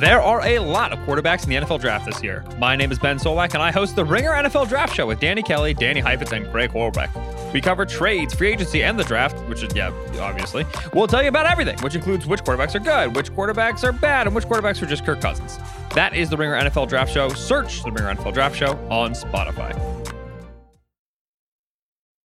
There are a lot of quarterbacks in the NFL draft this year. My name is Ben Solak, and I host the Ringer NFL Draft Show with Danny Kelly, Danny Heifetz, and Greg Horbeck. We cover trades, free agency, and the draft, which is, yeah, obviously. We'll tell you about everything, which includes which quarterbacks are good, which quarterbacks are bad, and which quarterbacks are just Kirk Cousins. That is the Ringer NFL Draft Show. Search the Ringer NFL Draft Show on Spotify.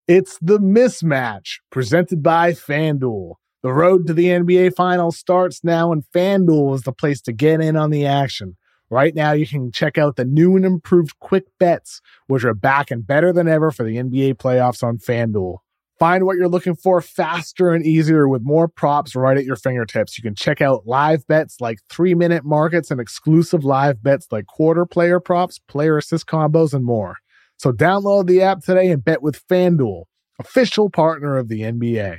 It's the mismatch presented by FanDuel. The road to the NBA Finals starts now, and FanDuel is the place to get in on the action. Right now, you can check out the new and improved quick bets, which are back and better than ever for the NBA playoffs on FanDuel. Find what you're looking for faster and easier with more props right at your fingertips. You can check out live bets like three minute markets and exclusive live bets like quarter player props, player assist combos, and more. So download the app today and bet with FanDuel, official partner of the NBA.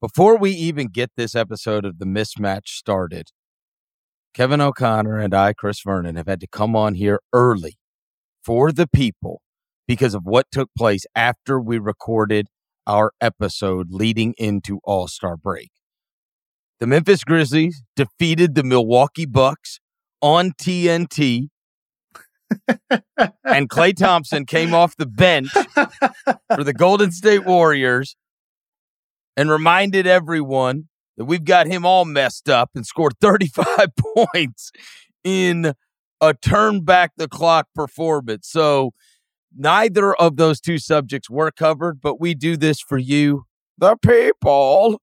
Before we even get this episode of the mismatch started, Kevin O'Connor and I, Chris Vernon, have had to come on here early for the people because of what took place after we recorded our episode leading into All Star break. The Memphis Grizzlies defeated the Milwaukee Bucks on TNT. and Klay Thompson came off the bench for the Golden State Warriors and reminded everyone that we've got him all messed up and scored 35 points in a turn back the clock performance. So neither of those two subjects were covered, but we do this for you, the people.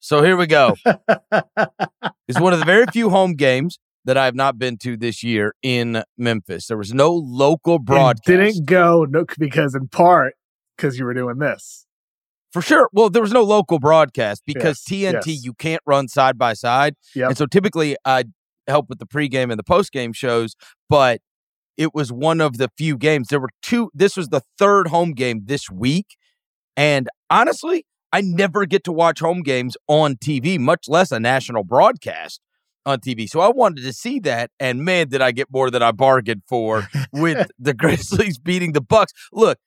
So here we go. it's one of the very few home games that I have not been to this year in Memphis. There was no local broadcast. It didn't go no, because in part because you were doing this. For sure. Well, there was no local broadcast because yes, TNT yes. you can't run side by side. Yep. And so typically I help with the pregame and the postgame shows, but it was one of the few games. There were two this was the third home game this week. And honestly, I never get to watch home games on TV, much less a national broadcast on TV. So I wanted to see that, and man, did I get more than I bargained for with the Grizzlies beating the Bucks. Look,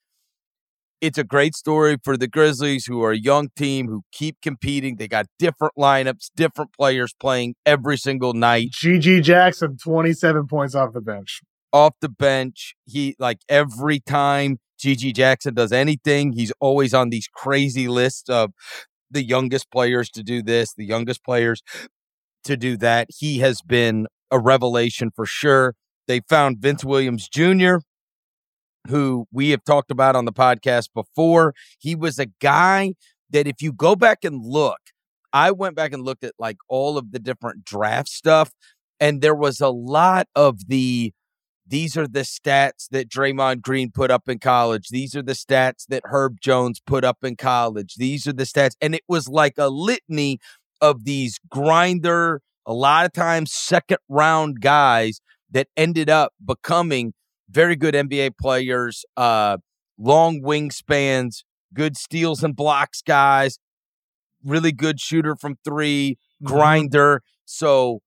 it's a great story for the Grizzlies, who are a young team who keep competing. They got different lineups, different players playing every single night. GG Jackson, 27 points off the bench. Off the bench. He, like, every time GG Jackson does anything, he's always on these crazy lists of the youngest players to do this, the youngest players to do that. He has been a revelation for sure. They found Vince Williams Jr., who we have talked about on the podcast before. He was a guy that if you go back and look, I went back and looked at like all of the different draft stuff, and there was a lot of the these are the stats that Draymond Green put up in college. These are the stats that Herb Jones put up in college. These are the stats. And it was like a litany of these grinder, a lot of times second round guys that ended up becoming very good NBA players, uh, long wingspans, good steals and blocks guys, really good shooter from 3 mm-hmm. grinder. So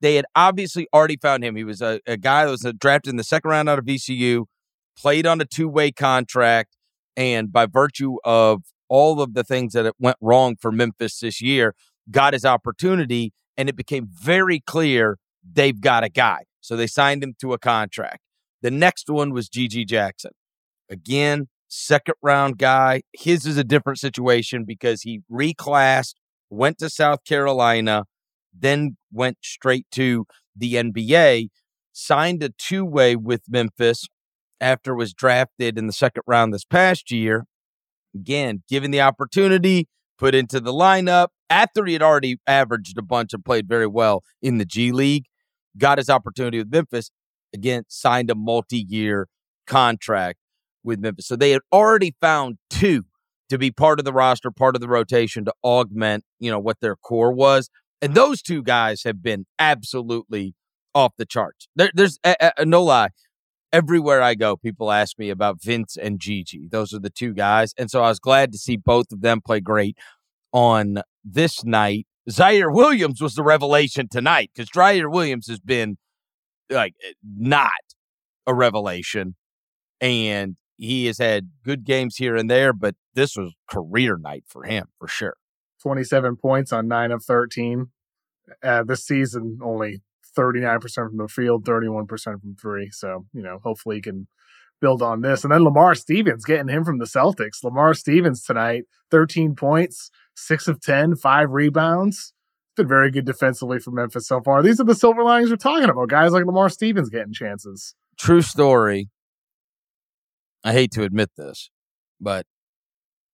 they had obviously already found him. He was a, a guy that was drafted in the second round out of VCU, played on a two way contract, and by virtue of all of the things that went wrong for Memphis this year, got his opportunity, and it became very clear they've got a guy. So they signed him to a contract. The next one was GG Jackson. Again, second round guy. His is a different situation because he reclassed, went to South Carolina, then went straight to the NBA, signed a two way with Memphis after was drafted in the second round this past year. Again, given the opportunity, put into the lineup after he had already averaged a bunch and played very well in the G League. Got his opportunity with Memphis. Again, signed a multi year contract with Memphis. So they had already found two to be part of the roster, part of the rotation to augment, you know, what their core was. And mm-hmm. those two guys have been absolutely off the charts. There, there's a, a, no lie. Everywhere I go, people ask me about Vince and GG. Those are the two guys. And so I was glad to see both of them play great on this night. Ziaire Williams was the revelation tonight because Ziaire Williams has been like not a revelation. And he has had good games here and there, but this was career night for him for sure. 27 points on 9 of 13. Uh, this season, only 39% from the field, 31% from three. So, you know, hopefully he can build on this. And then Lamar Stevens, getting him from the Celtics. Lamar Stevens tonight, 13 points, 6 of 10, 5 rebounds. Been very good defensively for Memphis so far. These are the silver linings we're talking about. Guys like Lamar Stevens getting chances. True story. I hate to admit this, but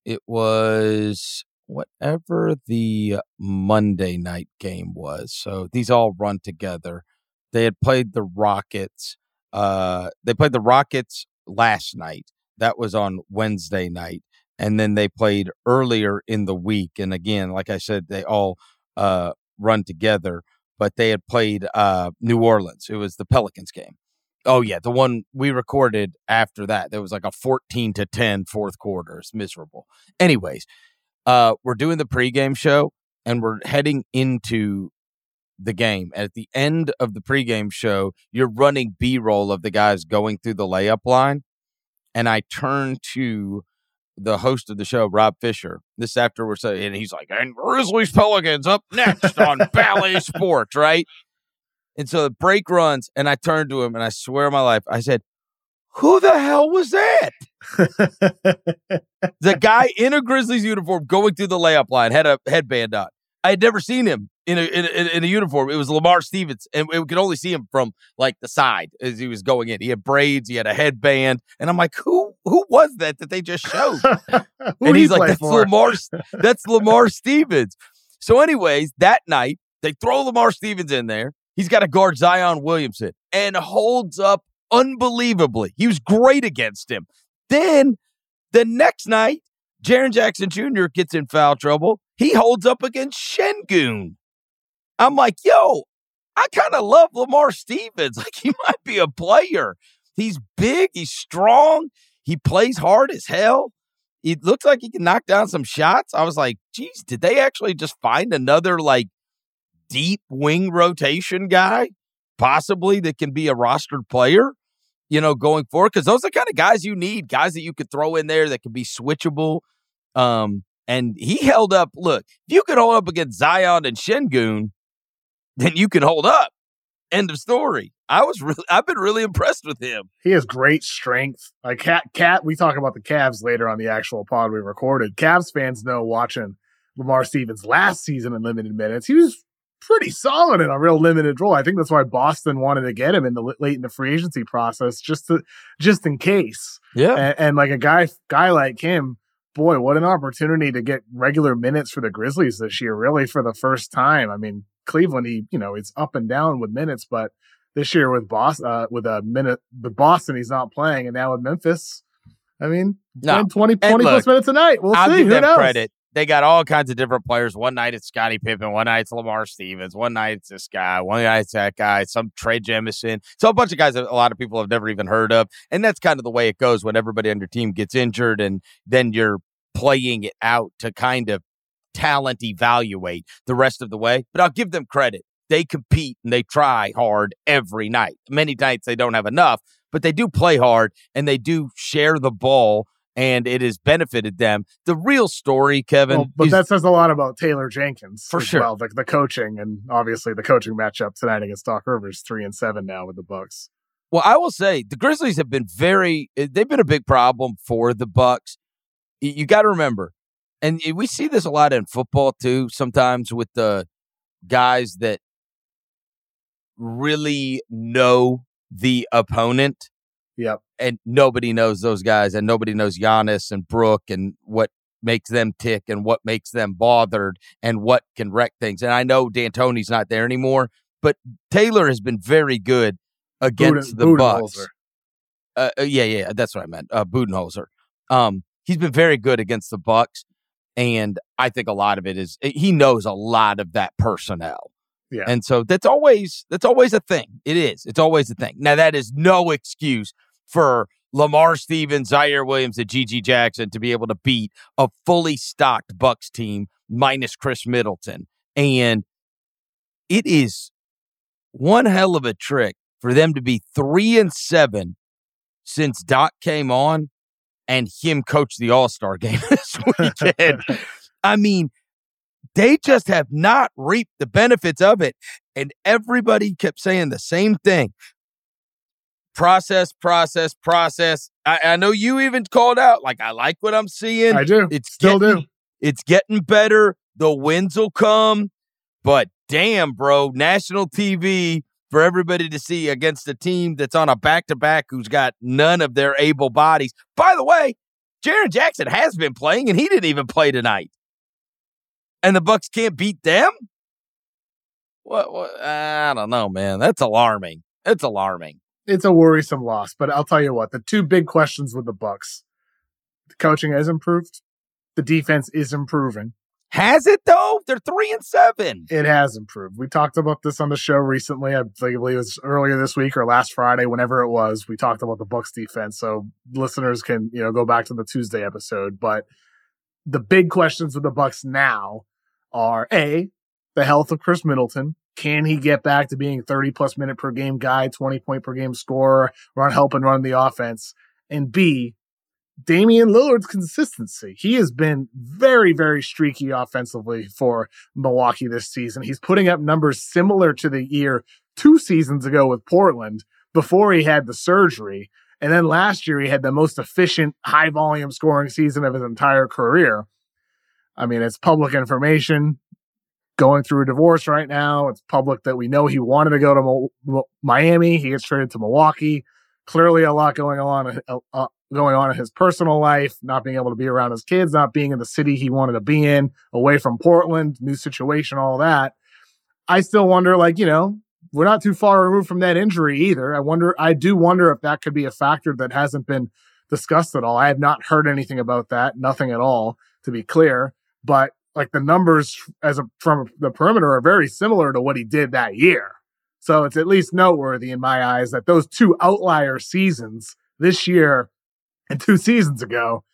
it was whatever the Monday night game was. So these all run together. They had played the Rockets. Uh, they played the Rockets last night. That was on Wednesday night. And then they played earlier in the week. And again, like I said, they all uh, run together, but they had played uh, New Orleans. It was the Pelicans game. Oh yeah, the one we recorded after that. There was like a 14 to 10 fourth quarter. It's miserable. Anyways, uh we're doing the pregame show and we're heading into the game. At the end of the pregame show, you're running B-roll of the guys going through the layup line. And I turn to the host of the show, Rob Fischer. This after we're saying, and he's like, and Grizzlies Pelicans up next on Bally Sports, right? And so the break runs, and I turned to him and I swear my life, I said, Who the hell was that? the guy in a Grizzlies uniform going through the layup line had a headband on. I had never seen him in a, in a, in a uniform. It was Lamar Stevens, and we could only see him from like the side as he was going in. He had braids, he had a headband, and I'm like, who who was that that they just showed? and he's like, that's for? Lamar, that's Lamar Stevens. So, anyways, that night they throw Lamar Stevens in there. He's got to guard Zion Williamson and holds up unbelievably. He was great against him. Then the next night, Jaren Jackson Jr. gets in foul trouble. He holds up against Sengun. I'm like, yo, I kind of love Lamar Stevens. Like, he might be a player. He's big, he's strong, he plays hard as hell. It looks like he can knock down some shots. I was like, geez, did they actually just find another like deep wing rotation guy, possibly that can be a rostered player, you know, going forward. Because those are the kind of guys you need, guys that you could throw in there that can be switchable. Um, and he held up. Look, if you can hold up against Zion and Sengun, then you can hold up. End of story. I was really, I've been really impressed with him. He has great strength. Like cat, cat. We talk about the Cavs later on the actual pod we recorded. Cavs fans know watching Lamar Stevens last season in limited minutes. He was pretty solid in a real limited role. I think that's why Boston wanted to get him in the late in the free agency process, just to just in case. Yeah, and, and like a guy guy like him, boy, what an opportunity to get regular minutes for the Grizzlies this year. Really, for the first time. I mean, Cleveland, he you know it's up and down with minutes, but this year with Boston, uh, with a minute with Boston, he's not playing, and now with Memphis. I mean, no. 20, 20 plus minutes a night. We'll I'll see. give Who them knows? credit they got all kinds of different players. One night it's Scotty Pippen, one night it's Lamar Stevens, one night it's this guy, one night it's that guy, some Trey Jemison. So a bunch of guys that a lot of people have never even heard of. And that's kind of the way it goes when everybody on your team gets injured and then you're playing it out to kind of talent evaluate the rest of the way. But I'll give them credit. They compete and they try hard every night. Many nights they don't have enough, but they do play hard and they do share the ball and it has benefited them. The real story, Kevin, well, but is, that says a lot about Taylor Jenkins for sure. Well, the, the, coaching and obviously the coaching matchup tonight against Doc Rivers, three and seven now with the Bucks. Well, I will say the Grizzlies have been very. Eh, they've been a big problem for the Bucks. You got to remember, and we see this a lot in football too. Sometimes with the guys that really know the opponent Yep. And nobody knows those guys, and nobody knows Giannis and Brook and what makes them tick and what makes them bothered and what can wreck things. And I know D'Antoni's not there anymore, but Taylor has been very good against the Bucks. Uh, uh, yeah, yeah, that's what I meant. Uh, Budenholzer. Um, he's been very good against the Bucks, and I think a lot of it is eh, he knows a lot of that personnel. Yeah. And so that's always that's always a thing. It is. It's always a thing. Now that is no excuse for Lamar Stevens, Ziaire Williams, and GG Jackson to be able to beat a fully stocked Bucks team minus Khris Middleton. And it is one hell of a trick for them to be three and seven since Doc came on and him coach the All Star game this weekend. I mean, they just have not reaped the benefits of it. And everybody kept saying the same thing process, process, process. I, I, know you even called out, like, I like what I'm seeing. I do. It's still getting, do. It's getting better. The wins will come. But damn, bro, national TV for everybody to see against a team that's on a back to back who's got none of their able bodies. By the way, Jaren Jackson has been playing and he didn't even play tonight. And the Bucks can't beat them? What, what I don't know, man. That's alarming. It's alarming. It's a worrisome loss, but I'll tell you what, the two big questions with the Bucks. The coaching has improved. The defense is improving. Has it though? They're three and seven. It has improved. We talked about this on the show recently. I believe it was earlier this week or last Friday, whenever it was. We talked about the Bucks defense, so listeners can you know go back to the Tuesday episode. But the big questions with the Bucks now are a the health of Khris Middleton. Can he get back to being 30 plus minute per game guy, 20 point per game scorer, run help and run the offense? And B, Damian Lillard's consistency. He has been very, very streaky offensively for Milwaukee this season. He's putting up numbers similar to the year two seasons ago with Portland before he had the surgery. And then last year, he had the most efficient, high volume scoring season of his entire career. I mean, it's public information. Going through a divorce right now. It's public that we know he wanted to go to Miami. He gets traded to Milwaukee. Clearly, a lot going on uh going on in his personal life, not being able to be around his kids, not being in the city he wanted to be in, away from Portland, new situation, all that. I still wonder, like, you know, we're not too far removed from that injury either. I wonder, I do wonder if that could be a factor that hasn't been discussed at all. I have not heard anything about that, nothing at all, to be clear. But like the numbers as a, from the perimeter are very similar to what he did that year. So it's at least noteworthy in my eyes that those two outlier seasons this year and two seasons ago.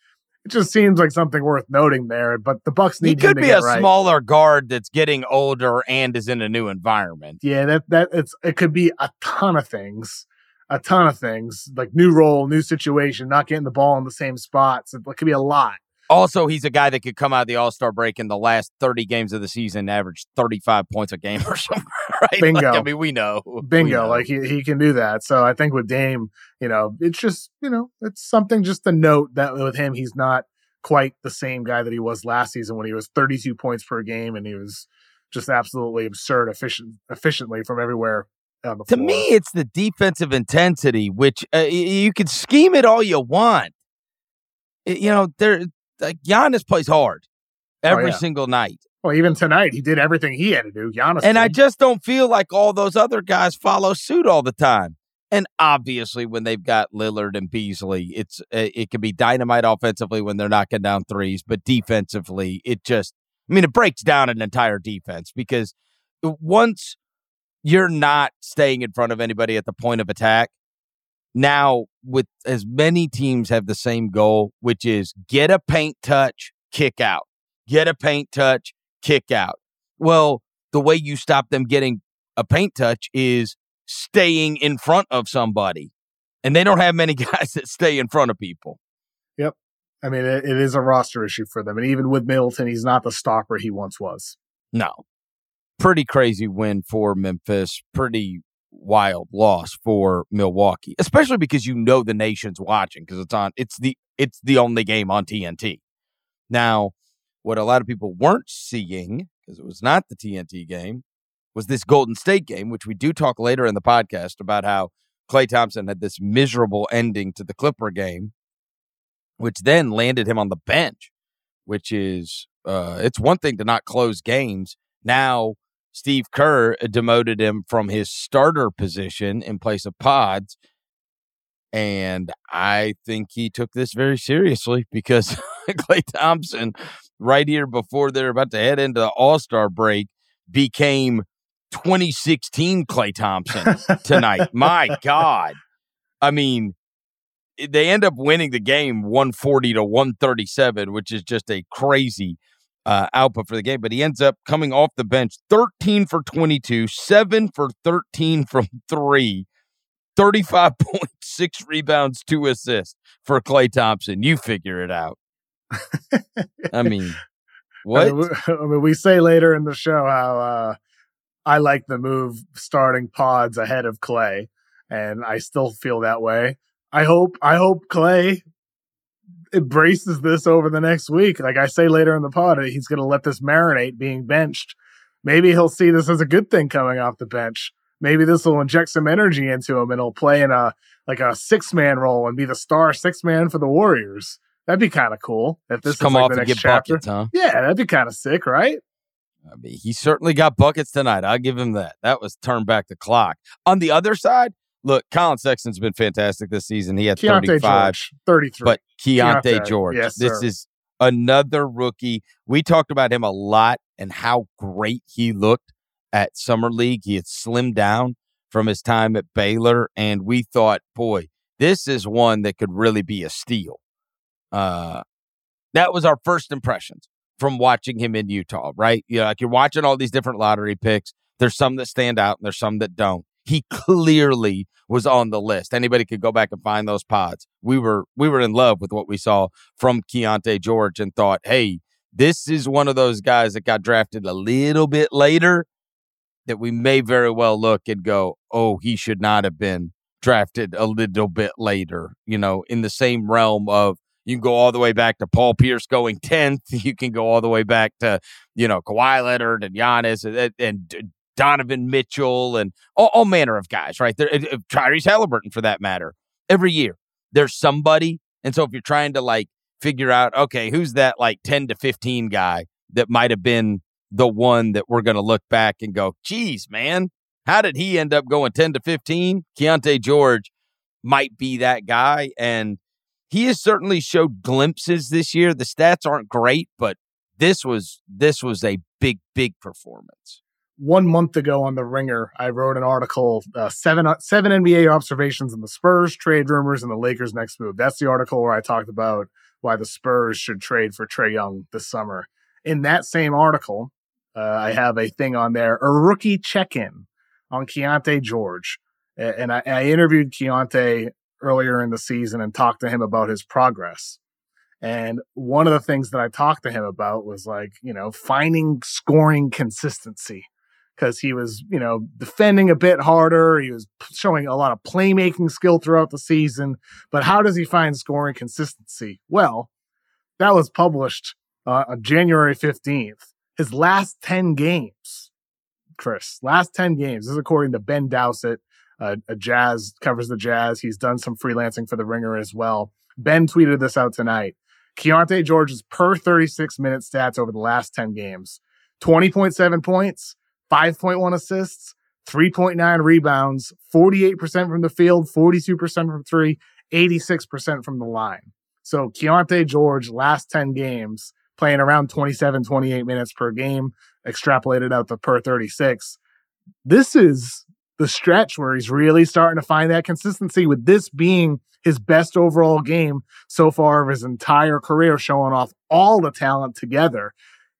It just seems like something worth noting there. But the Bucks need. He could be a right. smaller guard that's getting older and is in a new environment. Yeah, that that it's it could be a ton of things, a ton of things like new role, new situation, not getting the ball in the same spots. It could be a lot. Also, he's a guy that could come out of the All Star break in the last 30 games of the season, average 35 points a game or something, right? Bingo. Like, I mean, we know. Bingo. We know. Like he, he can do that. So I think with Dame, you know, it's just, you know, it's something just to note that with him, he's not quite the same guy that he was last season when he was 32 points per game and he was just absolutely absurd efficient efficiently from everywhere to me, it's the defensive intensity, which uh, you can scheme it all you want. You know, there like Giannis plays hard oh, every oh, yeah. single night. Well, even tonight, he did everything he had to do. Giannis, and did. I just don't feel like all those other guys follow suit all the time. And obviously, when they've got Lillard and Beasley, it's uh, it can be dynamite offensively when they're knocking down threes, but defensively, it just I mean, it breaks down an entire defense because once you're not staying in front of anybody at the point of attack, now with as many teams have the same goal, which is get a paint touch, kick out, get a paint touch, kick out. Well, the way you stop them getting a paint touch is staying in front of somebody. And they don't have many guys that stay in front of people. Yep. I mean, it, it is a roster issue for them. And even with Middleton, he's not the stopper he once was. No. Pretty crazy win for Memphis. Pretty wild loss for Milwaukee, especially because you know the nation's watching because it's on it's the it's the only game on TNT. Now, what a lot of people weren't seeing because it was not the TNT game was this Golden State game, which we do talk later in the podcast about how Klay Thompson had this miserable ending to the Clipper game, which then landed him on the bench which is uh, it's one thing to not close games. Now Steve Kerr demoted him from his starter position in place of Pods. And I think he took this very seriously because Klay Thompson, right here before they're about to head into the All Star break, became 2016 Klay Thompson tonight. My God. I mean, they end up winning the game 140 to 137, which is just a crazy uh, output for the game. But he ends up coming off the bench 13 for 22, 7 for 13 from three, 35.6 rebounds, two assists for Klay Thompson. You figure it out. I mean, what? I mean, we say later in the show how uh, I like the move starting pods ahead of Klay, and I still feel that way. I hope I hope Klay embraces this over the next week. Like I say later in the pod, he's going to let this marinate being benched. Maybe he'll see this as a good thing coming off the bench. Maybe this will inject some energy into him and he'll play in a like a six man role and be the star six man for the Warriors. That'd be kind of cool if this Just come like off the and next get chapter. buckets, huh? Yeah, that'd be kind of sick, right? I mean, he certainly got buckets tonight. I'll give him that. That was turn back the clock. On the other side, look, Collin Sexton's been fantastic this season. He had Keyonte 35, George, 33. but Keyonte, Keyonte, George, yes, this sir. is another rookie. We talked about him a lot and how great he looked at Summer League. He had slimmed down from his time at Baylor, and we thought, boy, this is one that could really be a steal. Uh, that was our first impressions from watching him in Utah, right? You know, like you're watching all these different lottery picks. There's some that stand out and there's some that don't. He clearly was on the list. Anybody could go back and find those pods. We were we were in love with what we saw from Keyonte George and thought, hey, this is one of those guys that got drafted a little bit later that we may very well look and go, oh, he should not have been drafted a little bit later, you know, in the same realm of you can go all the way back to Paul Pierce going 10th. You can go all the way back to, you know, Kawhi Leonard and Giannis and, and Donovan Mitchell and all, all manner of guys, right? There, Tyrese Halliburton, for that matter. Every year, there's somebody. And so if you're trying to like figure out, okay, who's that like 10 to 15 guy that might have been the one that we're going to look back and go, geez, man, how did he end up going 10 to 15? Keyonte George might be that guy. And he has certainly showed glimpses this year. The stats aren't great, but this was this was a big, big performance. One month ago on the Ringer, I wrote an article: uh, seven seven NBA observations on the Spurs trade rumors and the Lakers' next move. That's the article where I talked about why the Spurs should trade for Trae Young this summer. In that same article, uh, I have a thing on there: a rookie check-in on Keyonte George, and I, I interviewed Keyonte earlier in the season and talked to him about his progress. And one of the things that I talked to him about was like, you know, finding scoring consistency because he was, you know, defending a bit harder. He was showing a lot of playmaking skill throughout the season. But how does he find scoring consistency? Well, that was published uh, on January 15th. His last 10 games, Chris, last 10 games. This is according to Ben Dowsett, uh, a Jazz covers the Jazz. He's done some freelancing for the Ringer as well. Ben tweeted this out tonight. Keyonte George's per 36 minute stats over the last 10 games 20.7 points, 5.1 assists, 3.9 rebounds, 48% from the field, 42% from three, 86% from the line. So Keyonte George, last 10 games, playing around 27, 28 minutes per game, extrapolated out to per 36. This is the stretch where he's really starting to find that consistency with this being his best overall game so far of his entire career, showing off all the talent together.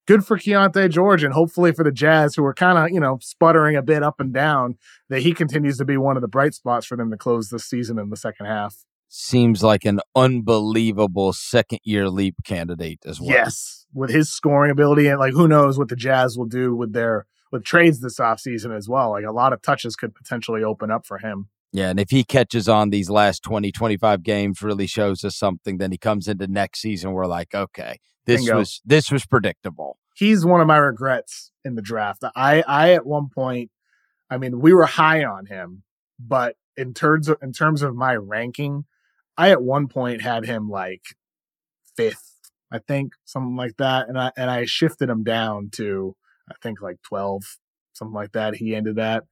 Good for Keyonte George and hopefully for the Jazz, who are kind of, you know, sputtering a bit up and down, that he continues to be one of the bright spots for them to close this season in the second half. Seems like an unbelievable second year leap candidate as well. Yes, with his scoring ability and like who knows what the Jazz will do with their with trades this offseason as well. Like a lot of touches could potentially open up for him. Yeah, and if he catches on these last 20, 25 games, really shows us something, then he comes into next season, we're like, okay, this Bingo. was this was predictable. He's one of my regrets in the draft. I I at one point, I mean, we were high on him, but in terms of in terms of my ranking, I at one point had him like fifth. I think something like that, and I and I shifted him down to I think like twelve, something like that. He ended that.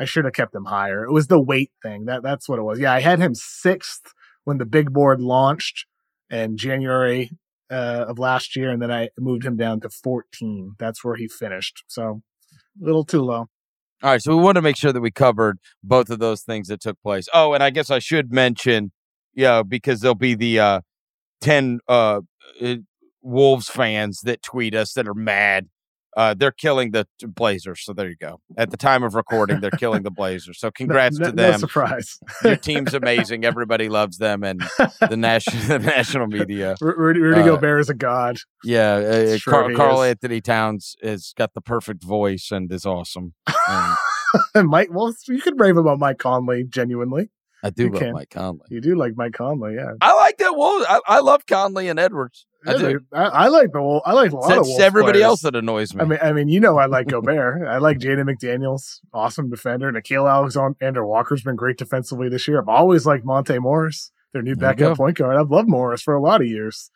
I should have kept him higher. It was the weight thing. That that's what it was. Yeah, I had him sixth when the big board launched in January uh, of last year, and then I moved him down to 14. That's where he finished. So a little too low. All right, so we want to make sure that we covered both of those things that took place. Oh, and I guess I should mention, yeah, because there'll be the uh, ten uh, uh, Wolves fans that tweet us that are mad. Uh, they're killing the Blazers, so there you go. At the time of recording, they're killing the Blazers. So congrats no, to them. No surprise. Your team's amazing. Everybody loves them, and the national the national media. Rudy, Rudy Uh, Gobert is a god. Yeah, uh, Sure Karl, Karl. Anthony Towns has got the perfect voice and is awesome. And And Mike, well, you could rave about Mike Conley. Genuinely, I do You love can. Mike Conley. you do like Mike Conley, yeah. I like that. Well, I, I love Conley and Edwards. I do. I, I like the Wol- I like a lot of That's Wolves everybody players. else that annoys me. I mean, I mean, you know, I like Gobert. I like Jaden McDaniels, awesome defender. Nickeil Alexander Walker's been great defensively this year. I've always liked Monte Morris, their new There backup point guard. I've loved Morris for a lot of years.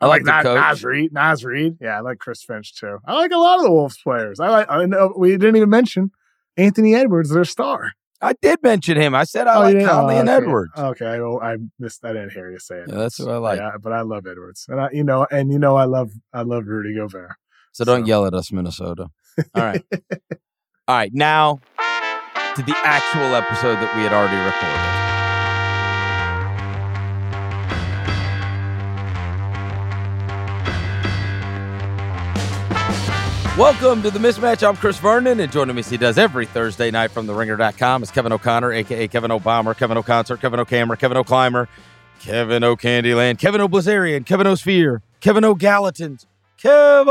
I like the Naz, coach. Naz Reid. Naz Reid. Yeah, I like Chris Finch too. I like a lot of the Wolves players. I like. I know we didn't even mention Anthony Edwards, their star. I did mention him. I said I Oh, like didn't? Conley Oh, and. Edwards. Okay, I, well, I missed. I didn't hear you say it. Yeah, that's what I like. Yeah, but I love Edwards, and I, you know, and you know, I love, I love Rudy Gobert. So don't So- yell at us, Minnesota. All right. All right. Now to the actual episode that we had already recorded. Welcome to the mismatch. I'm Chris Vernon, and joining me as he does every Thursday night from the ringer.com is Kevin O'Connor, aka Kevin O'Bomber, Kevin O'Concert, Kevin O'Camera, Kevin O'Climber, Kevin O'Candyland, Kevin O'Blazarian, Kevin O'Sphere, Kevin O'Gallatons, Kevin.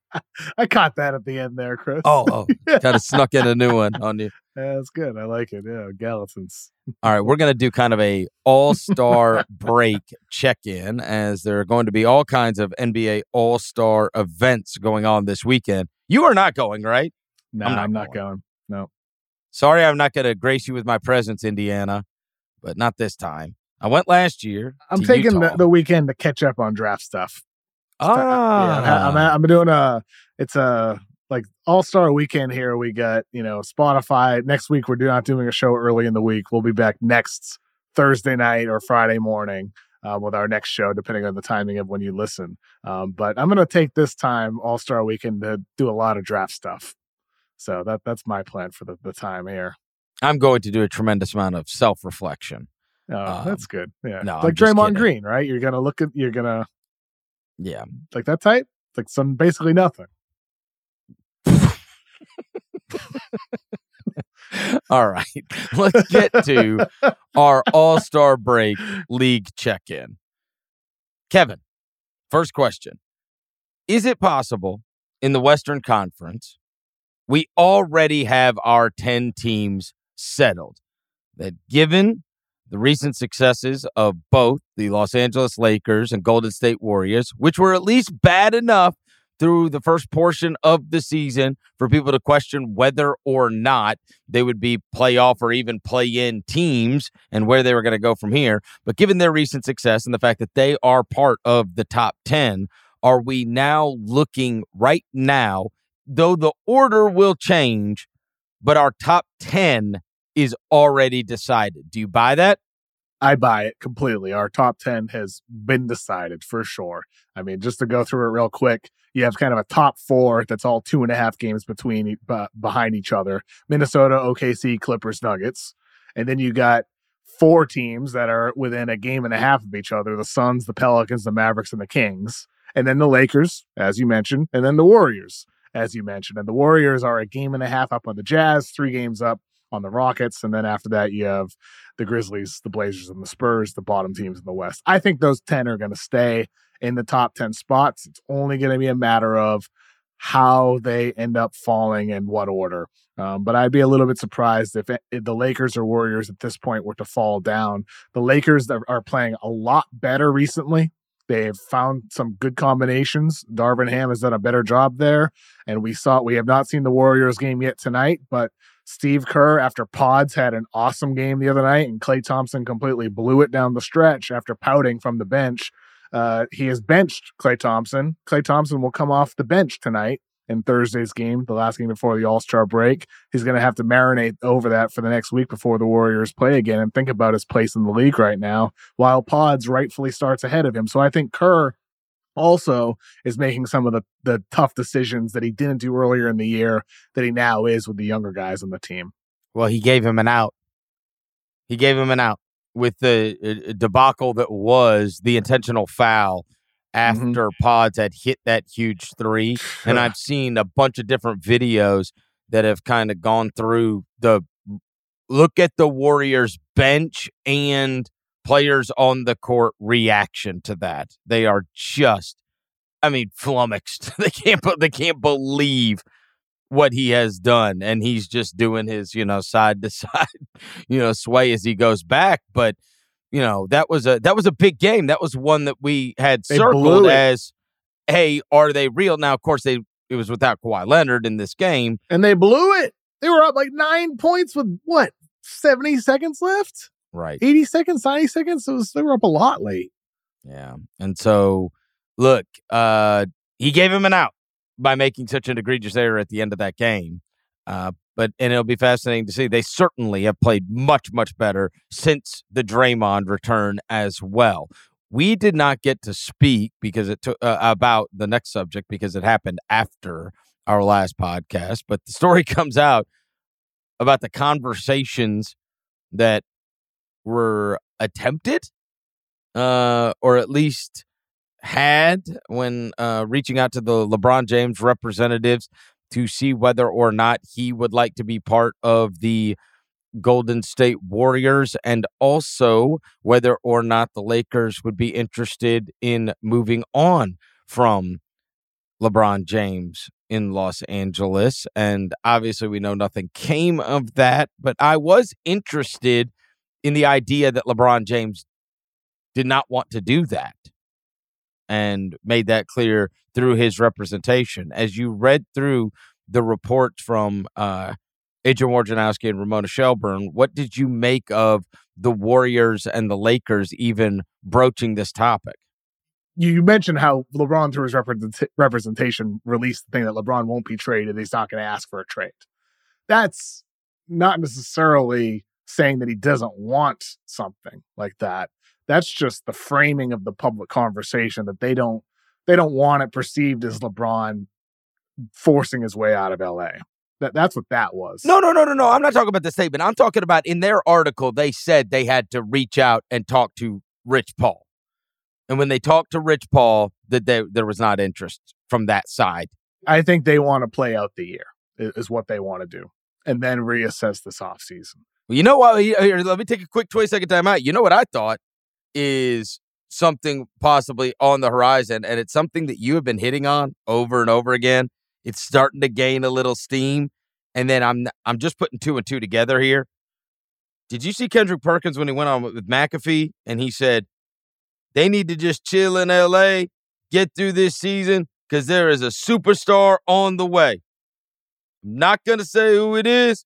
I caught that at the end there, Chris. Oh, oh, kind of snuck in a new one on you. yeah, that's good. I like it. Yeah, Gallatins. All right, we're going to do kind of a all-star break check-in as there are going to be all kinds of NBA all-star events going on this weekend. You are not going, right? No, I'm I'm not not, going. No. Sorry, I'm not going to grace you with my presence, Indiana, but not this time. I went last year. I'm taking the, the weekend to catch up on draft stuff. Ah, Yeah, I'm, I'm, doing a. It's a like all star weekend here. We got you know Spotify next week. We're not doing a show early in the week. We'll be back next Thursday night or Friday morning. Uh, with our next show, depending on the timing of when you listen. Um, but I'm going to take this time, All Star Weekend, to do a lot of draft stuff. So that that's my plan for the, the time here. I'm going to do a tremendous amount of self-reflection. Oh, Um, that's good. Yeah, no, I'm like just Draymond. Green, right? You're gonna look at, you're gonna Yeah. like that type, like some basically nothing. All right. Let's get to our All Star break league check in. Kevin, first question Is it possible in the Western Conference we already have our 10 teams settled? That given the recent successes of both the Los Angeles Lakers and Golden State Warriors, which were at least bad enough through the first portion of the season for people to question whether or not they would be playoff or even play in teams and where they were going to go from here. But given their recent success and the fact that they are part of the top 10, are we now looking right now, though the order will change, but our top 10 is already decided? Do you buy that? I buy it completely. Our top 10 has been decided for sure. I mean, just to go through it real quick, you have kind of a top four that's all two and a half games between uh, behind each other Minnesota, OKC, Clippers, Nuggets. And then you got four teams that are within a game and a half of each other the Suns, the Pelicans, the Mavericks, and the Kings. And then the Lakers, as you mentioned, and then the Warriors, as you mentioned. And the Warriors are a game and a half up on the Jazz, three games up on the Rockets. And then after that, you have the Grizzlies, the Blazers, and the Spurs, the bottom teams in the West. I think those 10 are going to stay in the top 10 spots. It's only going to be a matter of how they end up falling in what order. Um, but I'd be a little bit surprised if, it, if the Lakers or Warriors at this point were to fall down. The Lakers are, are playing a lot better recently. They've found some good combinations. Darvin Ham has done a better job there. And we saw, we have not seen the Warriors game yet tonight, but Steve Kerr, after Pods had an awesome game the other night, and Klay Thompson completely blew it down the stretch after pouting from the bench. Uh, he has benched Klay Thompson. Klay Thompson will come off the bench tonight in Thursday's game, the last game before the All Star break. He's going to have to marinate over that for the next week before the Warriors play again and think about his place in the league right now, while Pods rightfully starts ahead of him. So I think Kerr also is making some of the, the tough decisions that he didn't do earlier in the year that he now is with the younger guys on the team. Well, he gave him an out. He gave him an out with the uh, debacle that was the intentional foul Mm-hmm. after Pods had hit that huge three. And I've seen a bunch of different videos that have kind of gone through the look at the Warriors bench and players on the court reaction to that. They are just I mean flummoxed. they can't they can't believe what he has done and he's just doing his, you know, side to side, you know, sway as he goes back, but you know that was a that was a big game. That was one that we had They circled as, "Hey, are they real?" Now, of course, they it was without Kawhi Leonard in this game. And they blew it. They were up like nine points with what, 70 seconds left? Right. 80 seconds, 90 seconds? It was, they were up a lot late. Yeah. And so, look, uh, he gave him an out by making such an egregious error at the end of that game. Uh, but and it'll be fascinating to see. They certainly have played much, much better since the Draymond return as well. We did not get to speak because it took uh, about the next subject because it happened after our last podcast. But the story comes out about the conversations that were attempted, uh, or at least had when uh, reaching out to the LeBron James representatives to see whether or not he would like to be part of the Golden State Warriors and also whether or not the Lakers would be interested in moving on from LeBron James in Los Angeles. And obviously, we know nothing came of that, but I was interested in the idea that LeBron James did not want to do that and made that clear through his representation. As you read through the reports from uh, Adrian Wojnarowski and Ramona Shelburne, what did you make of the Warriors and the Lakers even broaching this topic? You mentioned how LeBron, through his represent- representation, released the thing that LeBron won't be traded. He's not going to ask for a trade. That's not necessarily saying that he doesn't want something like that. That's just the framing of the public conversation that they don't they don't want it perceived as LeBron forcing his way out of LA. That that's what that was. No, no, no, no, no. I'm not talking about the statement. I'm talking about in their article, they said they had to reach out and talk to Rich Paul. And when they talked to Rich Paul, that they, there was not interest from that side. I think they want to play out the year is what they want to do, and then reassess this offseason. You know what? Here, let me take a quick 20 second time out. You know what I thought is something possibly on the horizon, and it's something that you have been hitting on over and over again. It's starting to gain a little steam, and then I'm I'm just putting two and two together here. Did you see Kendrick Perkins when he went on with McAfee and he said they need to just chill in LA, get through this season because there is a superstar on the way. I'm not gonna say who it is,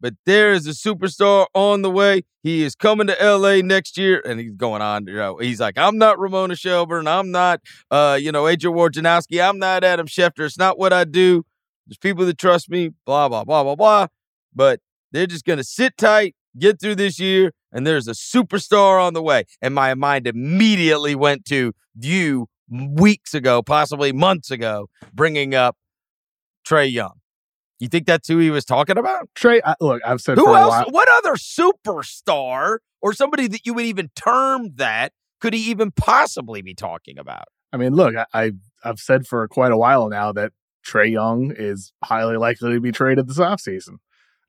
but there is a superstar on the way. He is coming to LA next year, and he's going on. You know, he's like, I'm not Ramona Shelburne. I'm not, uh, you know, Adrian Wojnarowski. I'm not Adam Schefter. It's not what I do. There's people that trust me. Blah blah blah blah blah. But they're just gonna sit tight, get through this year, and there's a superstar on the way. And my mind immediately went to you weeks ago, possibly months ago, bringing up Trae Young. You think that's who he was talking about? Trae, I, look, I've said Who for a else? while. What other superstar or somebody that you would even term that could he even possibly be talking about? I mean, look, I, I I've said for quite a while now that Trae Young is highly likely to be traded this offseason.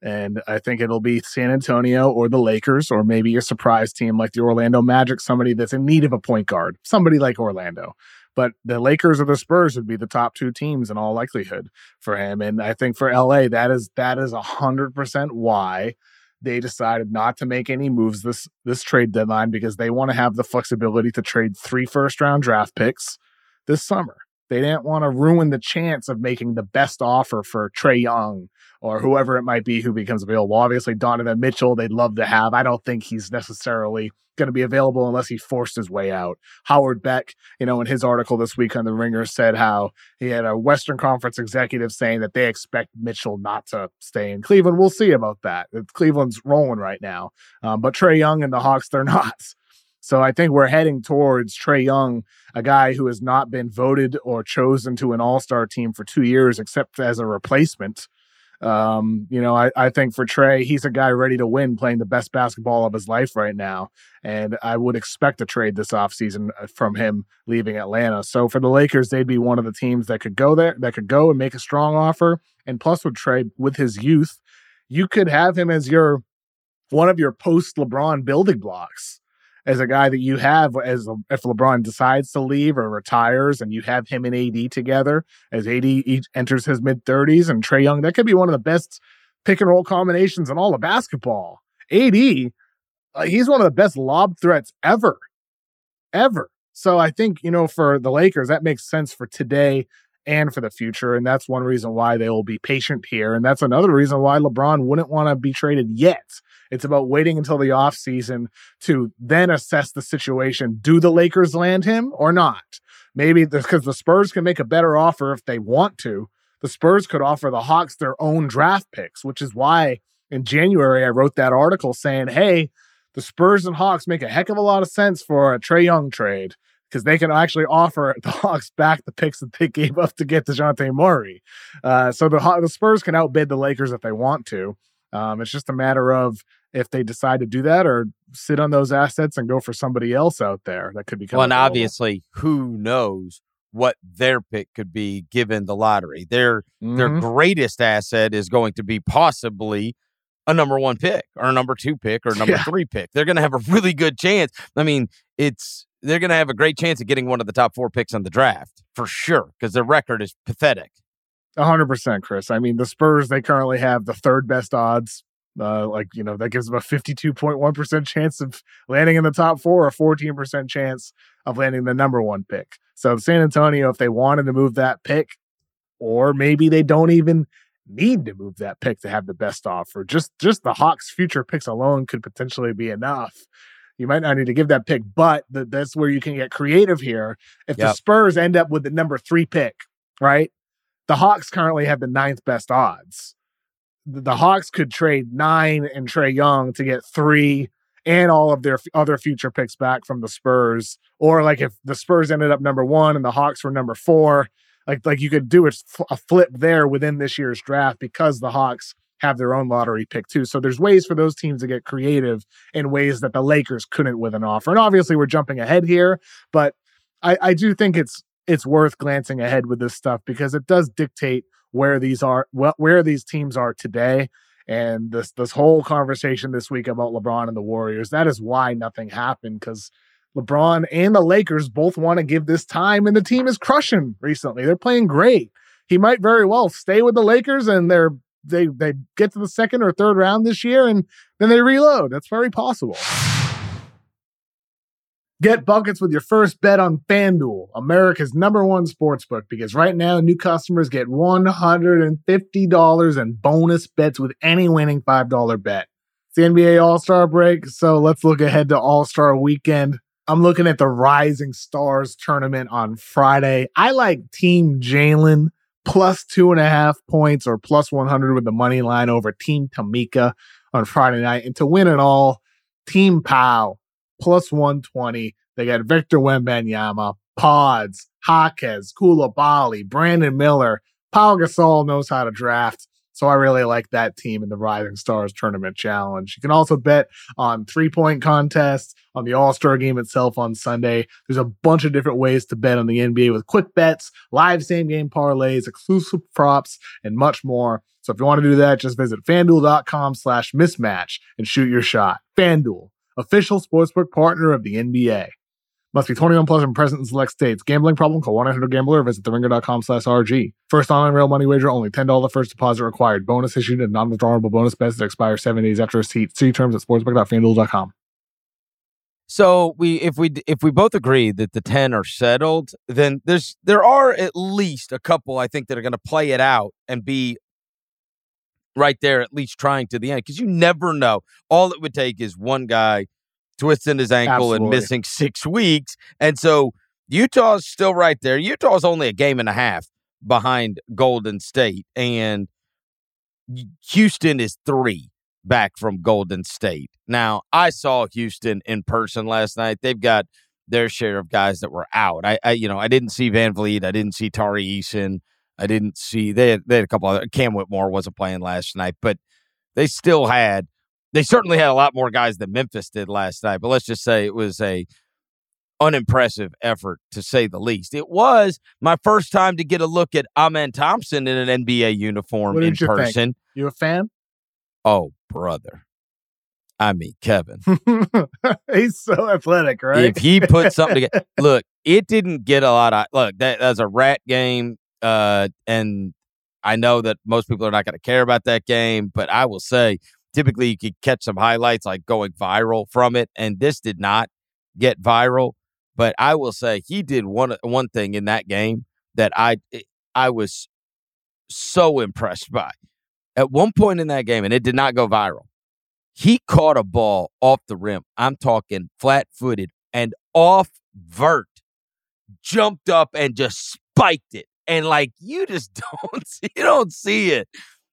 And I think it'll be San Antonio or the Lakers, or maybe a surprise team like the Orlando Magic, somebody that's in need of a point guard, somebody like Orlando. But the Lakers or the Spurs would be the top two teams in all likelihood for him. And I think for LA, that is that is a hundred percent why they decided not to make any moves this this trade deadline because they want to have the flexibility to trade three first round draft picks this summer. They didn't want to ruin the chance of making the best offer for Trae Young or whoever it might be who becomes available. Obviously, Donovan Mitchell, they'd love to have. I don't think he's necessarily going to be available unless he forced his way out. Howard Beck, you know, in his article this week on The Ringer said how he had a Western Conference executive saying that they expect Mitchell not to stay in Cleveland. We'll see about that. Cleveland's rolling right now. Um, but Trae Young and the Hawks, they're not. So I think we're heading towards Trae Young, a guy who has not been voted or chosen to an all star team for two years, except as a replacement. Um, you know, I, I think for Trae, he's a guy ready to win, playing the best basketball of his life right now. And I would expect a trade this offseason uh, from him leaving Atlanta. So for the Lakers, they'd be one of the teams that could go there, that could go and make a strong offer. And plus, with Trae, with his youth, you could have him as your one of your post LeBron building blocks as a guy that you have as if LeBron decides to leave or retires and you have him and AD together as AD enters his mid 30s and Trae Young, that could be one of the best pick and roll combinations in all of basketball. AD, uh, he's one of the best lob threats ever, ever. So I think, you know, for the Lakers, that makes sense for today and for the future. And that's one reason why they will be patient here. And that's another reason why LeBron wouldn't want to be traded yet it's about waiting until the offseason to then assess the situation. Do the Lakers land him or not? Maybe because the Spurs can make a better offer if they want to. The Spurs could offer the Hawks their own draft picks, which is why in January I wrote that article saying, hey, the Spurs and Hawks make a heck of a lot of sense for a Trae Young trade because they can actually offer the Hawks back the picks that they gave up to get Dejounte Murray. Uh, so the, the Spurs can outbid the Lakers if they want to. Um, it's just a matter of if they decide to do that or sit on those assets and go for somebody else out there that could become. Well, and obviously, who knows what their pick could be given the lottery? Their mm-hmm. their greatest asset is going to be possibly a number one pick or a number two pick or number yeah. three pick. They're going to have a really good chance. I mean, it's they're going to have a great chance of getting one of the top four picks in the draft for sure because their record is pathetic. 100%, Chris. I mean, the Spurs, they currently have the third best odds uh, like, you know, that gives them a 52.1% chance of landing in the top four, a 14% chance of landing the number one pick. So San Antonio, if they wanted to move that pick, or maybe they don't even need to move that pick to have the best offer. Just just the Hawks' future picks alone could potentially be enough. You might not need to give that pick, but the, that's where you can get creative here. If yep. the Spurs end up with the number three pick, right? The Hawks currently have the ninth best odds the Hawks could trade nine and Trae Young to get three and all of their f- other future picks back from the Spurs. Or like if the Spurs ended up number one and the Hawks were number four, like like you could do a, a flip there within this year's draft because the Hawks have their own lottery pick too. So there's ways for those teams to get creative in ways that the Lakers couldn't with an offer. And obviously we're jumping ahead here, but I, I do think it's it's worth glancing ahead with this stuff because it does dictate where these are where these teams are today. And this this whole conversation this week about LeBron and the Warriors that is why nothing happened cuz LeBron and the Lakers both want to give this time and the team is crushing recently. They're playing great. He might very well stay with the Lakers and they're they they get to the second or third round this year and then they reload. That's very possible Get buckets with your first bet on FanDuel, America's number one sportsbook, because right now new customers get $150 in bonus bets with any winning $5 bet. It's the NBA All Star break, so let's look ahead to All Star weekend. I'm looking at the Rising Stars tournament on Friday. I like Team Jalen plus two and a half points or plus 100 with the money line over Team Tamika on Friday night. And to win it all, Team Pau plus 120. They got Victor Wembanyama, Podz, Jaquez, Coulibaly, Brandon Miller. Pau Gasol knows how to draft. So I really like that team in the Rising Stars Tournament Challenge. You can also bet on three point contests, on the All Star game itself on Sunday. There's a bunch of different ways to bet on the NBA with quick bets, live same game parlays, exclusive props, and much more. So if you want to do that, just visit fanduel.com slash mismatch and shoot your shot. FanDuel, official sportsbook partner of the NBA. Must be 21 plus and present in select states. Gambling problem? Call 1-800-GAMBLER or visit theringer.com slash RG. First online real money wager only. $10 first deposit required. Bonus issued and non-withdrawable bonus bets that expire seven days after receipt. See terms at sportsbook.fanduel.com. So we if we if we both agree that the 10 are settled, then there's there are at least a couple I think that are going to play it out and be right there at least trying to the end because you never know. All it would take is one guy twisting his ankle Absolutely. and missing 6 weeks. And so Utah's still right there. Utah's only a game and a half behind Golden State and Houston is 3 back from Golden State. Now, I saw Houston in person last night. They've got their share of guys that were out. I, I you know, I didn't see VanVleet. I didn't see Tari Eason. I didn't see they had, they had a couple other Cam Whitmore wasn't playing last night, but they still had they certainly had a lot more guys than Memphis did last night. But let's just say it was a unimpressive effort to say the least. It was my first time to get a look at Amen Thompson in an NBA uniform What in you person. You a fan? Oh, brother. I mean, Kevin. He's so athletic, right? If he put something together, look, it didn't get a lot of look. That that's a rat game, uh, and I know that most people are not going to care about that game, but I will say, typically you could catch some highlights like going viral from it, and this did not get viral. But I will say he did one one thing in that game that I I was so impressed by. At one point in that game, and it did not go viral, he caught a ball off the rim. I'm talking flat footed and off vert, jumped up and just spiked it. And like you just don't see, you don't see it.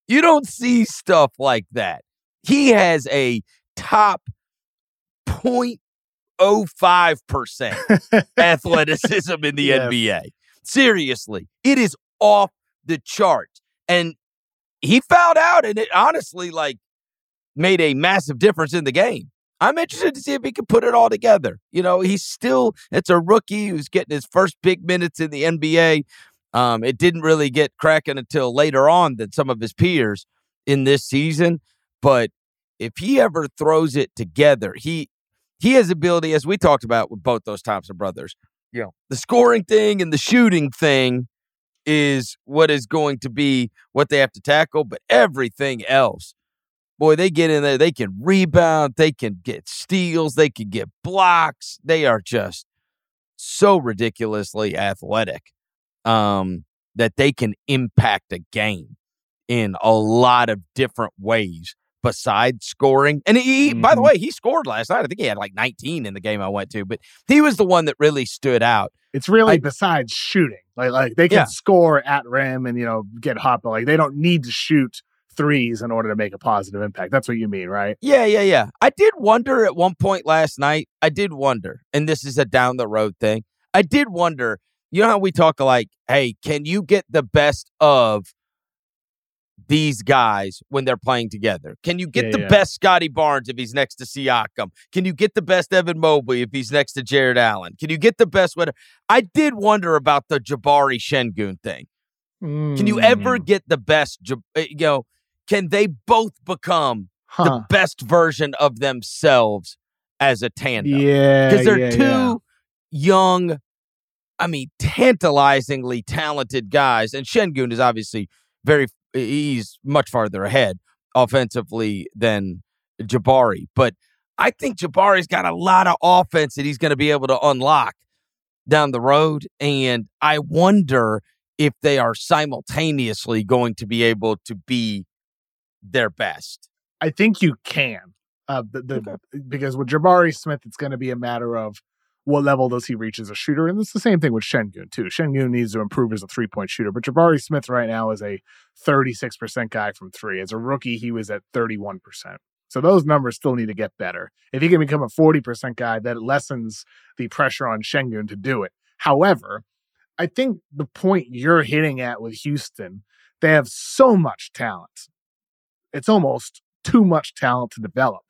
You don't see stuff like that. He has a top 0.05% athleticism in the Yes. NBA. Seriously, it is off the chart. And he fouled out, and it honestly like made a massive difference in the game. I'm interested to see if he can put it all together. You know, he's still it's a rookie who's getting his first big minutes in the NBA. Um, it didn't really get cracking until later on than some of his peers in this season. But if he ever throws it together, he he has ability, as we talked about with both those Thompson brothers. Know, the scoring thing and the shooting thing is what is going to be what they have to tackle, but everything else, boy, they get in there, they can rebound, they can get steals, they can get blocks. They are just so ridiculously athletic um, that they can impact a game in a lot of different ways besides scoring. And he, by the Mhm. way, he scored last night. I think he had like 19 in the game I went to, but he was the one that really stood out. It's really I- besides shooting. Like like they can Yeah. score at rim and you know get hot, but like they don't need to shoot threes in order to make a positive impact. That's what you mean, right? Yeah, yeah, yeah. I did wonder at one point last night. I did wonder, and this is a down the road thing. I did wonder. You know how we talk like, hey, can you get the best of these guys when they're playing together? Can you get Yeah, the yeah. best Scottie Barnes if he's next to Siakam? Can you get the best Evan Mobley if he's next to Jarrett Allen? Can you get the best whatever? I did wonder about the Jabari Sengun thing. Can you ever Mm, get the best? Uh, You know, can they both become huh. the best version of themselves as a tandem. Yeah, Because they're yeah, two young, I mean, tantalizingly talented guys. And Sengun is obviously very, he's much farther ahead offensively than Jabari. But I think Jabari's got a lot of offense that he's going to be able to unlock down the road. And I wonder if they are simultaneously going to be able to be their best. I think you can. Uh, the, the, Because with Jabari Smith, it's going to be a matter of what level does he reach as a shooter, and it's the same thing with Sengun too. Sengun needs to improve as a three point shooter, but Jabari Smith right now is a thirty six percent guy from three. As a rookie, he was at thirty one percent. So those numbers still need to get better. If he can become a forty percent guy, that lessens the pressure on Sengun to do it. However, I think the point you're hitting at with Houston, they have so much talent. It's almost too much talent to develop.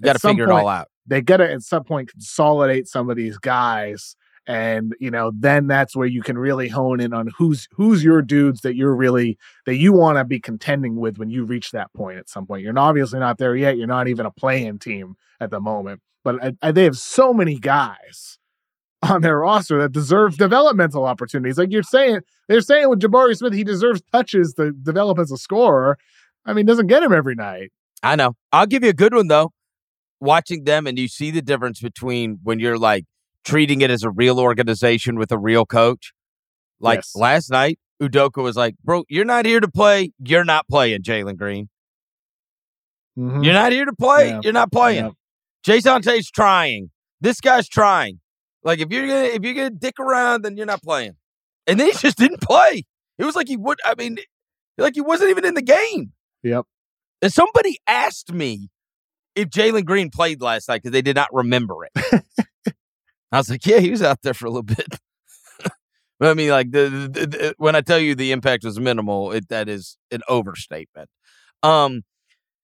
You got to figure it all out. They got to at some point consolidate some of these guys, and you know then that's where you can really hone in on who's who's your dudes that you're really that you want to be contending with when you reach that point. At some point, you're obviously not there yet. You're not even a playing team at the moment, but they have so many guys on their roster that deserve developmental opportunities. Like you're saying, they're saying with Jabari Smith, he deserves touches to develop as a scorer. I mean, doesn't get him every night. I know. I'll give you a good one though. Watching them and you see the difference between when you're like treating it as a real organization with a real coach. Like Yes. last night, Udoka was like, "Bro, you're not here to play. You're not playing, Jalen Green. Mhm. You're not here to play. Yeah. You're not playing. Yeah. Jae'Sean Tate's trying. This guy's trying. Like if you're gonna if you're gonna dick around, then you're not playing. And then he just didn't play. It was like he would. I mean, like he wasn't even in the game. Yep. And somebody asked me if Jalen Green played last night because they did not remember it. I was like, yeah, he was out there for a little bit. but I mean, like the, the, the- when I tell you the impact was minimal, it that is an overstatement. Um.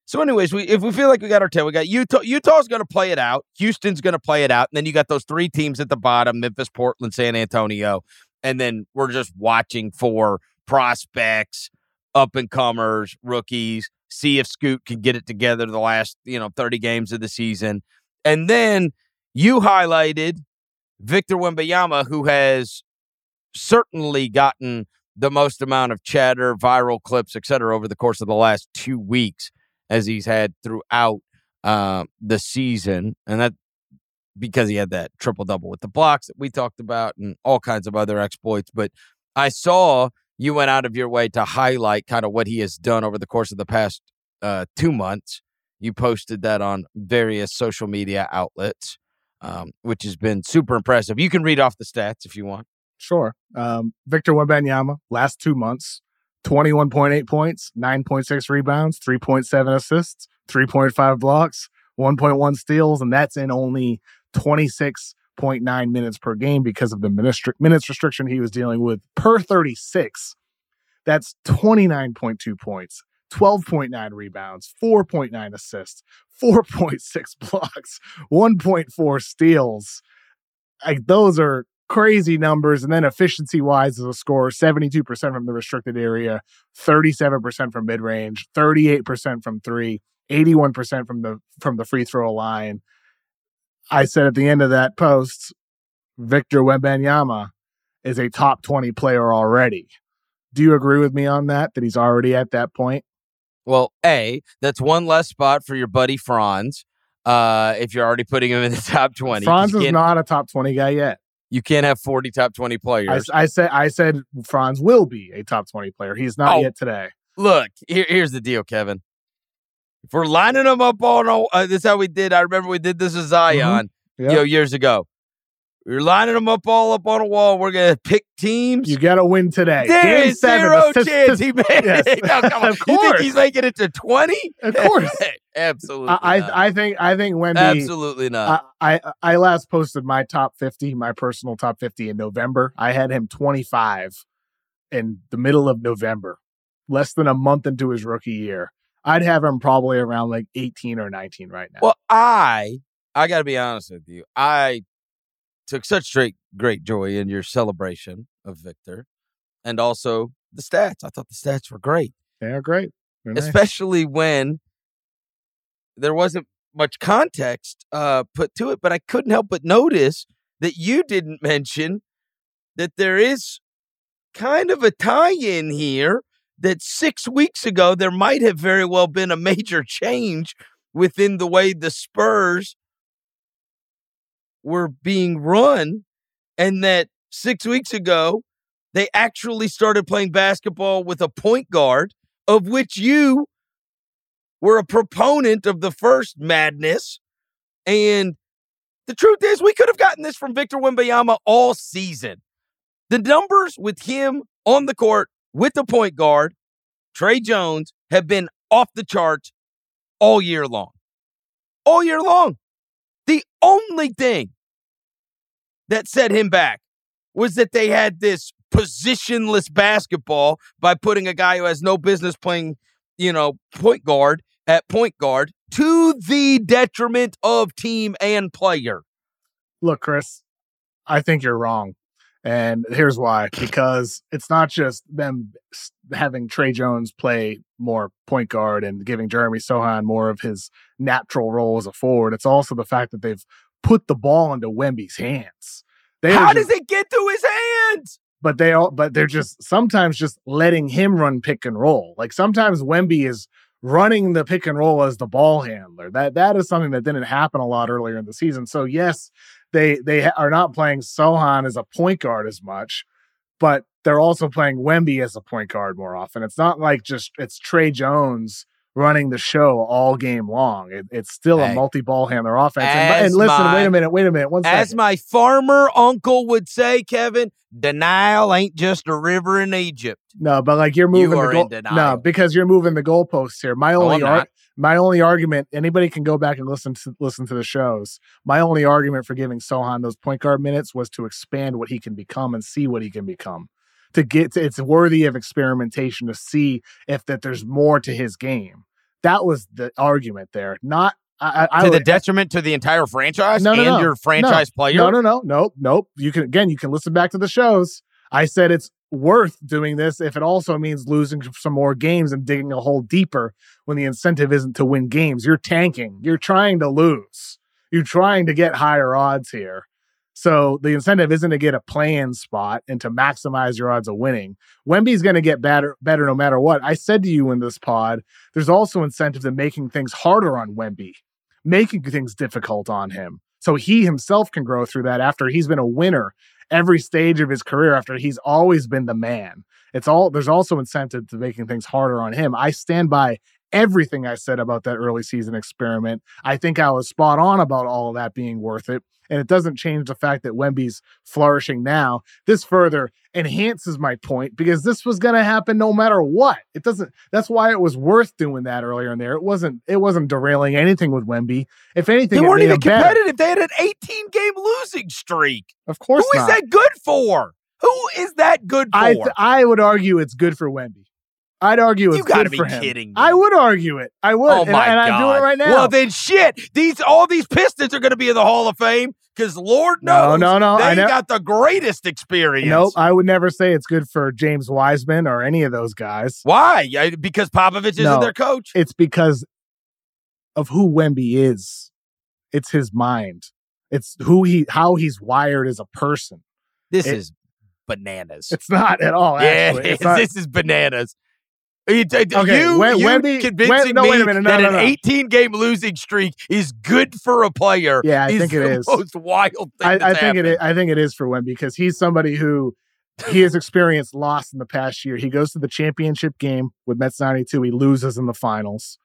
So, anyways, we if we feel like we got our tail, we got Utah. Utah's going to play it out. Houston's going to play it out, and then you got those three teams at the bottom: Memphis, Portland, San Antonio, and then we're just watching for prospects, up and comers, rookies. See if Scoot can get it together the last you know thirty games of the season, and then you highlighted Victor Wembanyama, who has certainly gotten the most amount of chatter, viral clips, et cetera, over the course of the last two weeks, as he's had throughout uh, the season, and that because he had that triple double with the blocks that we talked about, and all kinds of other exploits. But I saw you went out of your way to highlight kind of what he has done over the course of the past uh, two months. You posted that on various social media outlets, um, which has been super impressive. You can read off the stats if you want. Sure. Um, Victor Wembanyama, last two months, 21.8 points, 9.6 rebounds, 3.7 assists, 3.5 blocks, 1.1 steals, and that's in only 26.9 minutes per game because of the minutes, restriction he was dealing with per 36. That's 29.2 points, 12.9 rebounds, 4.9 assists, 4.6 blocks, 1.4 steals. Like those are crazy numbers. And then efficiency wise as a scorer, 72% from the restricted area, 37% from mid range, 38% from three, 81% from the from the free throw line. I said at the end of that post, Victor Wembanyama is a top 20 player already. Do you agree with me on that? That he's already at that point? Well, A, that's one less spot for your buddy Franz. Uh, if you're already putting him in the top 20, Franz is can't, a top 20 guy yet. you can't have 40 top 20 I, players. I said I said Franz will be a top 20 player. He's not Oh. yet today. Look, here, here's the deal, Kevin. If we're lining them up on, a- uh, this is how we did. I remember we did this with Zion, Yeah. you know, years ago. We're lining them up all up on a wall. We're gonna pick teams. You got to win today. there is zero chance he made yes. it. No, come on. Of You think he's making it to 20? Of course. Absolutely. I, not. I I think I think Wemby. Absolutely not. I, I I last posted my top 50, my personal top 50 in November. I had him 25 in the middle of November, less than a month into his rookie year. I'd have him probably around like 18 or 19 right now. Well, I I got to be honest with you. I took such great great joy in your celebration of Victor, and also the stats. I thought the stats were great, They're great. They're nice. especially when there wasn't much context uh, put to it. But I couldn't help but notice that you didn't mention that there is kind of a tie-in here. That six weeks ago there might have very well been a major change within the way the Spurs were being run, and that six weeks ago they actually started playing basketball with a point guard, of which you were a proponent of the first madness. And the truth is, we could have gotten this from Victor Wembanyama all season. The numbers with him on the court with the point guard, Tre Jones, have been off the charts all year long. All year long. The only thing that set him back was that they had this positionless basketball by putting a guy who has no business playing, you know, point guard at point guard to the detriment of team and player. Look, Chris, I think you're wrong. And here's why because it's not just them having Tre Jones play more point guard and giving Jeremy Sochan more of his natural role as a forward. It's also the fact that they've put the ball into Wemby's hands. They How just- does it get to his hands? but they all but they're just sometimes just letting him run pick and roll. Like sometimes Wemby is running the pick and roll as the ball handler. That that is something that didn't happen a lot earlier in the season. So yes, they they are not playing Sochan as a point guard as much, but they're also playing Wemby as a point guard more often. It's not like just it's Tre Jones running the show all game long. It, it's still Hey. a multi ball handler offense. And, and listen, my- wait a minute, wait a minute, one second. As my farmer uncle would say, Kevin, denial ain't just a river in Egypt. No, but like you're You moving are the goal. denial. No, because you're moving the goalposts here. My only I'm ar-. My only argument. Anybody can go back and listen to listen to the shows. My only argument for giving Sochan those point guard minutes was to expand what he can become and see what he can become. To get to, it's worthy of experimentation to see if that there's more to his game. That was the argument there. Not I, I, I to the would- detriment to the entire franchise No, no, and no. your franchise player. No, no, no, nope, nope. You can again, you can listen back to the shows. I said it's worth doing this if it also means losing some more games and digging a hole deeper when the incentive isn't to win games. You're tanking. You're trying to lose. You're trying to get higher odds here. So the incentive isn't to get a play-in spot and to maximize your odds of winning. Wemby's going to get better, better no matter what. I said to you in this pod, there's also incentive in making things harder on Wemby, making things difficult on him, so he himself can grow through that after he's been a winner every stage of his career. After he's always been the man. It's all there's also incentive to making things harder on him. I stand by everything I said about that early season experiment. I think I was spot on about all of that being worth it. And it doesn't change the fact that Wemby's flourishing now. This further enhances my point because this was going to happen no matter what. It doesn't. That's why it was worth doing that earlier in there. It wasn't. It wasn't derailing anything with Wemby. If anything, They weren't even competitive. They had an 18 game losing streak. Of course Who is not. that good for? Who is that good for? I th- I would argue it's good for Wemby. I'd argue it's you got to good be kidding me. I would argue it. I would. Oh and, my and god! I'm doing it right now. Well, then shit. These all these Pistons are going to be in the Hall of Fame because Lord no, knows no, no. I they know. got the greatest experience. Nope. I would never say it's good for James Wiseman or any of those guys. Why? Yeah, Because Popovich isn't No. their coach. It's because of who Wemby is. It's his mind. It's who he, how he's wired as a person. This It- is bananas. It's not at all. yeah, Actually, not, this is bananas. Okay, you, Wem- you Wemby- convincing Wem- no, me minute, no, that no, an no. 18 game losing streak is good for a player. Yeah, I is think it the is. most wild thing. I, I think it happened. is. I think it is for Wemby because he's somebody who he has experienced loss in the past year. He goes to the championship game with Mets 92. He loses in the finals.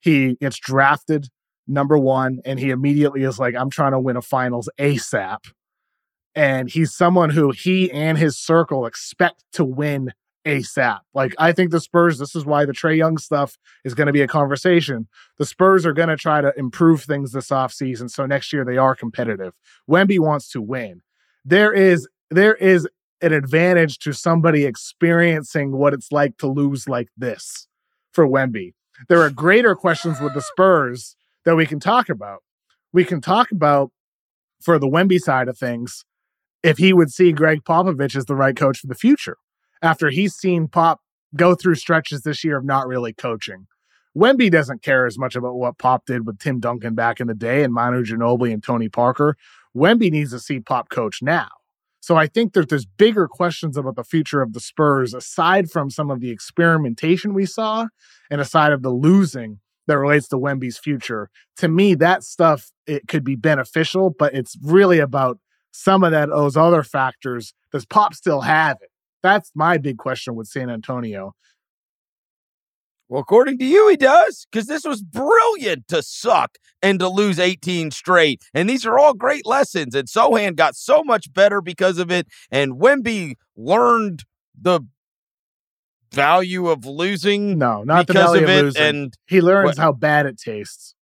He gets drafted number one, and he immediately is like, I'm trying to win a finals ASAP. And he's someone who he and his circle expect to win ASAP. Like, I think the Spurs, this is why the Trae Young stuff is going to be a conversation. The Spurs are going to try to improve things this offseason. So next year they are competitive. Wemby wants to win. There is there is an advantage to somebody experiencing what it's like to lose like this for Wemby. There are greater questions with the Spurs that we can talk about. We can talk about for the Wemby side of things if he would see Gregg Popovich as the right coach for the future after he's seen Pop go through stretches this year of not really coaching. Wemby doesn't care as much about what Pop did with Tim Duncan back in the day and Manu Ginobili and Tony Parker. Wemby needs to see Pop coach now. So I think that there's bigger questions about the future of the Spurs aside from some of the experimentation we saw and aside of the losing that relates to Wemby's future. To me, that stuff it could be beneficial, but it's really about some of that those other factors. Does Pop still have it? That's my big question with San Antonio. Well, according to you, he does, because this was brilliant to suck and to lose 18 straight. And these are all great lessons. And Sochan got so much better because of it. And Wemby learned the value of losing No, not the because value of of it. losing. And he learns what- how bad it tastes.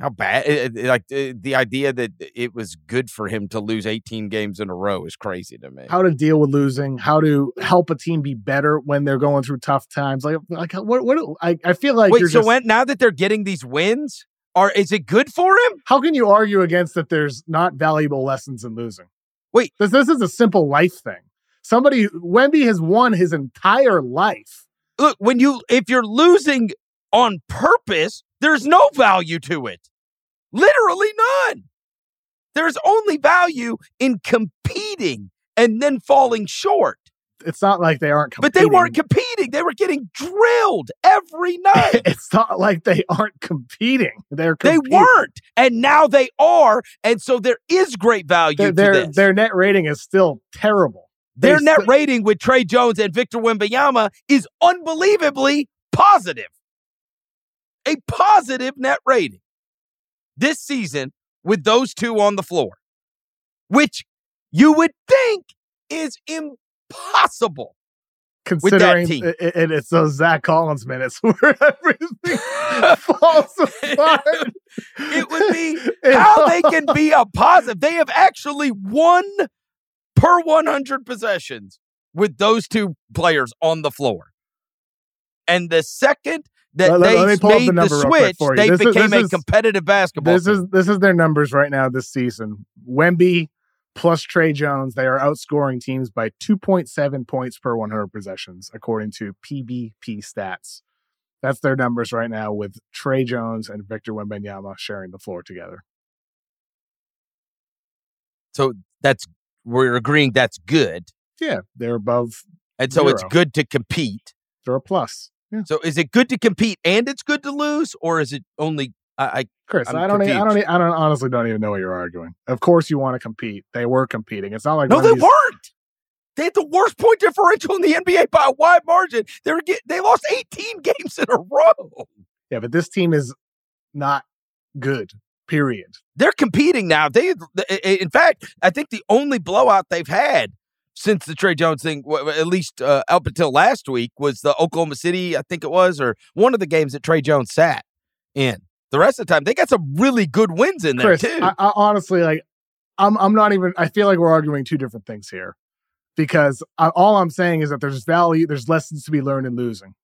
How bad, it- it- like uh, the idea that it was good for him to lose 18 games in a row is crazy to me. How to deal with losing, how to help a team be better when they're going through tough times. Like, like what? What? I, I feel like Wait, you're so just. when, now that they're getting these wins, are is it good for him? how can you argue against that? There's not valuable lessons in losing. Wait. this this is a simple life thing. Somebody Wemby has won his entire life. look when you if you're losing on purpose there's no value to it literally none there's only value in competing and then falling short It's not like they aren't. but they weren't competing competing. They were getting drilled every night. it's not like they aren't competing. They're they weren't, and now they are, and so there is great value Their to their, this. their net rating is still terrible. They Their net rating with Tre Jones and Victor Wembanyama is unbelievably positive. A positive net rating this season with those two on the floor, which you would think is impossible. that considering team. it, it- it's those Zach Collins minutes where everything falls apart. It would be how they can be a positive. They have actually won per 100 possessions with those two players on the floor. And the second that Let- they let me pull up the made the, quick switch, they This became this a is- competitive basketball This team. is this is their numbers right now this season. Wemby plus Tre Jones, they are outscoring teams by 2.7 points per 100 possessions, according to PBP stats. That's their numbers right now with Tre Jones and Victor Wembanyama sharing the floor together. so that's we're agreeing that's good. Yeah, they're above. And so it's good to compete. They're a plus. Yeah. So is it good to compete and it's good to lose, or is it only I, I Chris, I'm I don't, I don't, I don't, honestly don't even know what you're arguing. Of course, you want to compete. They were competing. It's not like No, they these- weren't. They had the worst point differential in the NBA by a wide margin. They were get, they lost 18 games in a row. Yeah, but this team is not good. Period. They're competing now. They, in fact, I think the only blowout they've had since the Tre Jones thing, at least uh, up until last week, was the Oklahoma City, I think it was, or one of the games that Tre Jones sat in. The rest of the time, they got some really good wins in there Chris, too. I, I honestly like. I'm, I'm not even. I feel like we're arguing two different things here, because I, all I'm saying is that there's value. There's lessons to be learned in losing.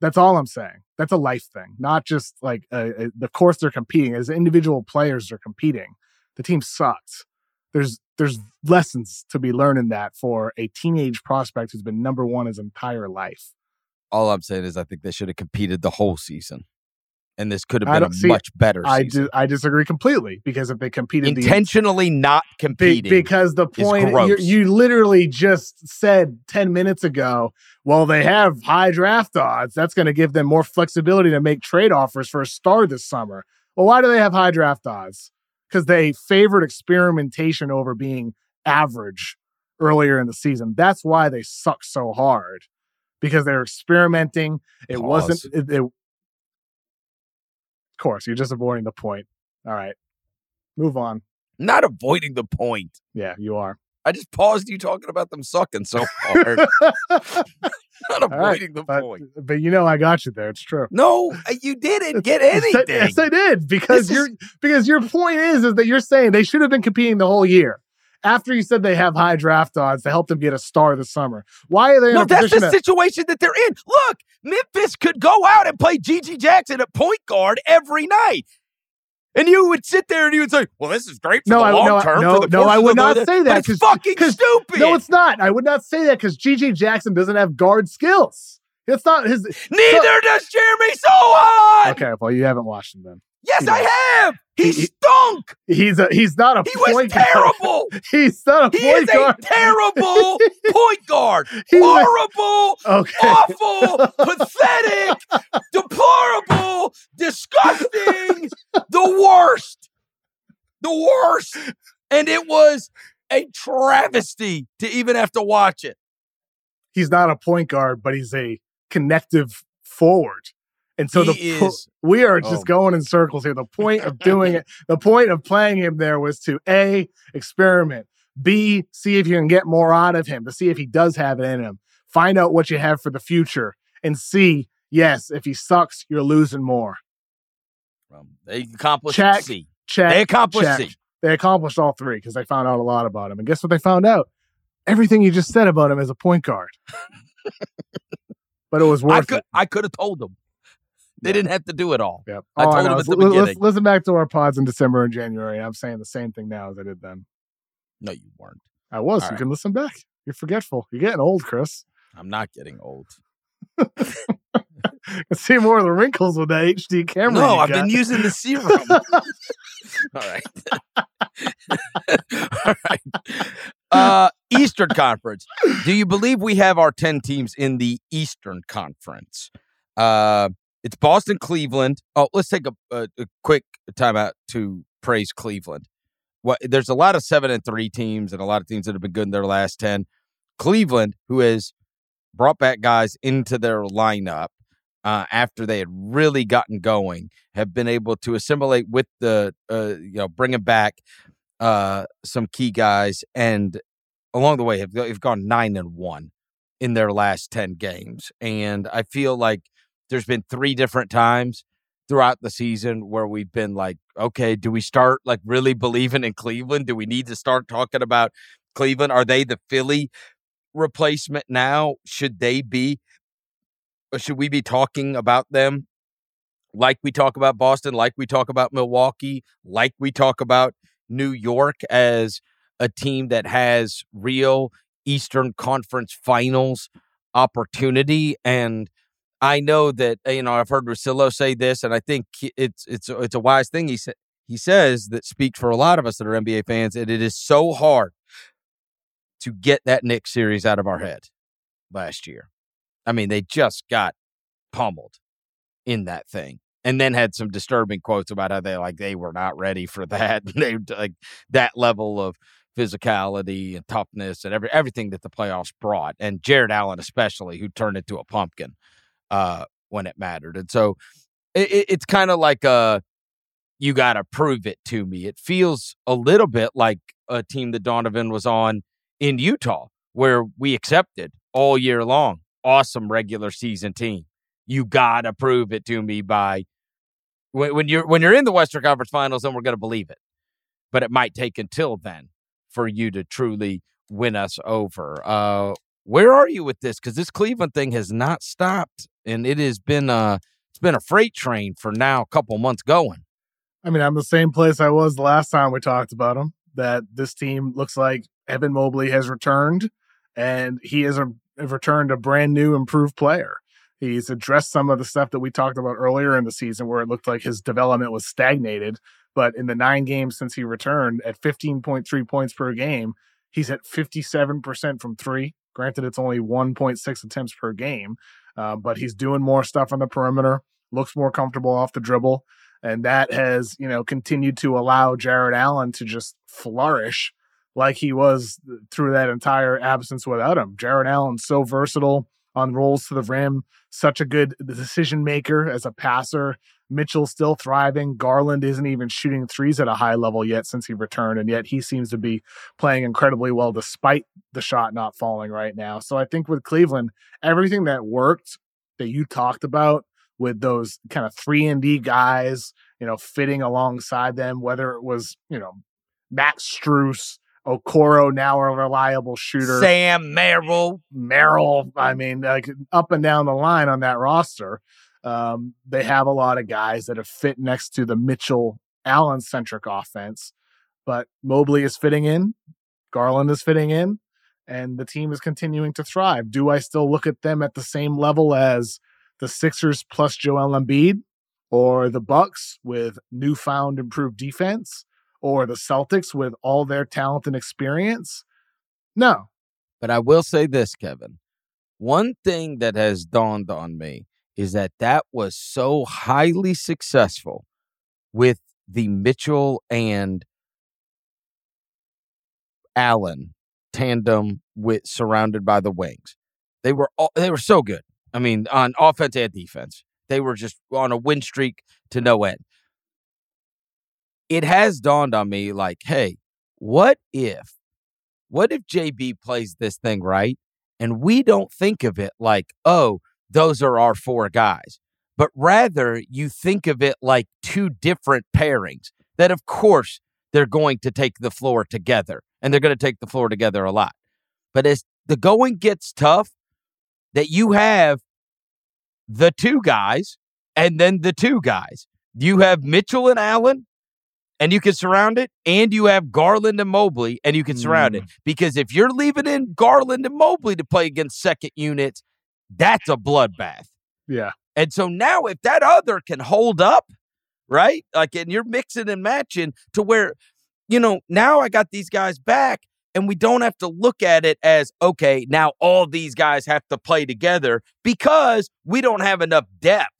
That's all I'm saying. That's a life thing, not just like the course they're competing as individual players. They're competing. The team sucks. There's there's lessons to be learned in that for a teenage prospect who's been number one his entire life. All I'm saying is, I think they should have competed the whole season, and this could have been a see, much better I season. do, I disagree completely because if they competed the Intentionally not Be- competing. because the point you literally just said 10 minutes ago well they have high draft odds that's going to give them more flexibility to make trade offers for a star this summer well why do they have high draft odds because they favored experimentation over being average earlier in the season. That's why they suck so hard because they're experimenting. It wasn't it, it- of course you're just avoiding the point. All right. Move on. Not avoiding the point. yeah you are. I just paused you talking about them sucking so hard. not All right, avoiding the but, point. but you know I got you there. It's true. No, uh, you didn't get anything. Yes, I did because your because your point is is that you're saying they should have been competing the whole year. After you said they have high draft odds to help them get a star this summer, why are they in no, that's the situation that they're in. Look, Memphis could go out and play GG Jackson at point guard every night. And you would sit there and you would say, "Well, this is great for No, the I- long no, term." no, for the no, I would not say that It's fucking 'cause- stupid. no, it's not. I would not say that because GG Jackson doesn't have guard skills. It's not his. Neither does Jeremy Sochan. Okay, well you haven't watched him then. Yes, He I have. He, He- he- stunk. He's a he's not a He was point guard. terrible. He's not a He point is a terrible point guard. He's a- Horrible, okay. awful, pathetic, deplorable, disgusting, the worst. The worst. And it was a travesty to even have to watch it. he's not a point guard, but he's a connective forward. And so He the po- is- we are oh. just Oh. going in circles here. The point of doing it, the point of playing him there was to A, experiment, B, see if you can get more out of him, to see if he does have it in him, find out what you have for the future, and C, yes, if he sucks, you're losing more. They accomplished Check. C. Check. They accomplished check. C. They accomplished all three because they found out a lot about him. And guess what they found out? Everything you just said about him as a point guard. but it was worth I could it. I could have told them. They Yeah. didn't have to do it all. Yep. I All told him know at the beginning. Listen back to our pods in December and January. I'm saying the same thing now as I did then. No, you weren't. I was. All you right. can listen back. You're forgetful. You're getting old, Chris. I'm not getting old. I see more of the wrinkles with that HD camera. No, I've got. been using the serum. All right. All right. Uh, Eastern Conference. Do you believe we have our 10 teams in the Eastern Conference? Uh, it's Boston, Cleveland. Oh, let's take a, a, a quick timeout to praise Cleveland. What there's a lot of seven and three teams and a lot of teams that have been good in their last 10. Cleveland, who has brought back guys into their lineup uh, after they had really gotten going, have been able to assimilate with the, uh, you know, bringing back uh, some key guys, and along the way have, have gone nine and one in their last 10 games. And I feel like there's been three different times throughout the season where we've been like, okay, do we start like really believing in Cleveland? Do we need to start talking about Cleveland? Are they the Philly replacement now? Should they be? Should we be talking about them like we talk about Boston, like we talk about Milwaukee, like we talk about New York as a team that has real Eastern Conference Finals opportunity and I know that uh, you know I've heard Russillo say this, and I think it's it's it's a wise thing he said. He says that speaks for a lot of us that are NBA fans, and it is so hard to get that Knicks series out of our head last year. I mean, they just got pummeled in that thing, and then had some disturbing quotes about how they like they were not ready for that. they like that level of physicality and toughness and every everything that the playoffs brought, and Jarrett Allen especially, who turned into a pumpkin uh, when it mattered. And so it, it's kind of like a you got to prove it to me. It feels a little bit like a team that Donovan was on in Utah, where we accepted all year long. Awesome regular season team. You got to prove it to me by when, when you're when you're in the Western Conference Finals, then we're going to believe it. But it might take until then for you to truly win us over. Uh, where are you with this? Because this Cleveland thing has not stopped and it has been uh it's been a freight train for now a couple months going. I mean, I'm the same place I was the last time we talked about him. That this team looks like Evan Mobley has returned, and he has a, returned a brand new, improved player. He's addressed some of the stuff that we talked about earlier in the season, where it looked like his development was stagnated. But in the nine games since he returned, at 15.3 points per game, he's at 57% from three. Granted, it's only 1.6 attempts per game, uh, but he's doing more stuff on the perimeter, looks more comfortable off the dribble. And that has, you know, continued to allow Jarrett Allen to just flourish like he was through that entire absence without him. Jarrett Allen's so versatile on rolls to the rim, such a good decision maker as a passer. Mitchell's still thriving. Garland isn't even shooting threes at a high level yet since he returned, and yet he seems to be playing incredibly well despite the shot not falling right now. So I think with Cleveland, everything that worked that you talked about with those kind of three and D guys, you know, fitting alongside them, whether it was, you know, Max Strus, Okoro now a reliable shooter. Sam Merrill. Merrill. I mean, like up and down the line on that roster. Um, they have a lot of guys that have fit next to the Mitchell Allen centric offense, but Mobley is fitting in, Garland is fitting in, and the team is continuing to thrive. Do I still look at them at the same level as the Sixers plus Joel Embiid, or the Bucks with newfound improved defense, or the Celtics with all their talent and experience? No. But I will say this, Kevin. One thing that has dawned on me is that that was so highly successful with the Mitchell and Allen tandem with surrounded by the wings. They were all, they were so good. I mean, on offense and defense, they were just on a win streak to no end. It has dawned on me like, hey, what if what if JB plays this thing right and we don't think of it like, oh, those are our four guys. But rather, you think of it like two different pairings that, of course, they're going to take the floor together and they're going to take the floor together a lot. But as the going gets tough, that you have the two guys and then the two guys. You have Mitchell and Allen, and you can surround it, and you have Garland and Mobley, and you can surround mm. it. Because if you're leaving in Garland and Mobley to play against second units, that's a bloodbath. Yeah. And so now if that other can hold up, right? Like, and you're mixing and matching to where, you know, now I got these guys back and we don't have to look at it as okay, now all these guys have to play together because we don't have enough depth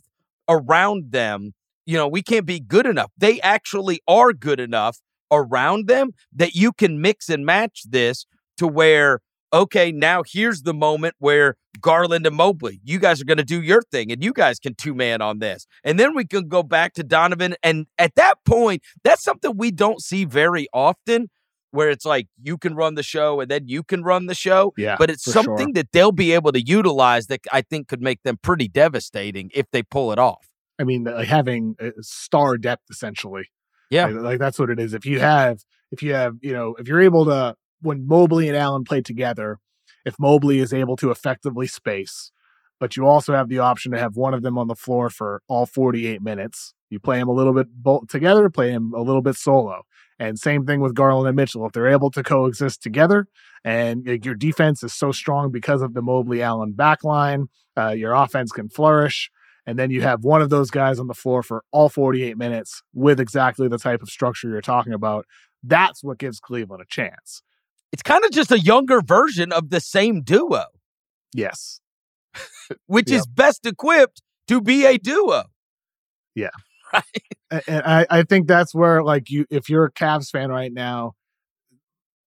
around them. You know, we can't be good enough. They actually are good enough around them that you can mix and match this to where okay, now here's the moment where Garland and Mobley, you guys are going to do your thing and you guys can two man on this. And then we can go back to Donovan. And at that point, that's something we don't see very often where it's like you can run the show and then you can run the show. Yeah. But it's something sure. that they'll be able to utilize that I think could make them pretty devastating if they pull it off. I mean, like having uh, star depth essentially. Yeah. Like, like that's what it is. If you have, if you have, you know, if you're able to, when Mobley and Allen play together, if Mobley is able to effectively space, but you also have the option to have one of them on the floor for all 48 minutes. You play them a little bit both together, play them a little bit solo. And same thing with Garland and Mitchell. If they're able to coexist together and your defense is so strong because of the Mobley Allen backline, uh, your offense can flourish. And then you have one of those guys on the floor for all 48 minutes with exactly the type of structure you're talking about. That's what gives Cleveland a chance. It's kind of just a younger version of the same duo, Yes. which is best equipped to be a duo. Yeah. Right. And I, I think that's where, like, you, if you're a Cavs fan right now,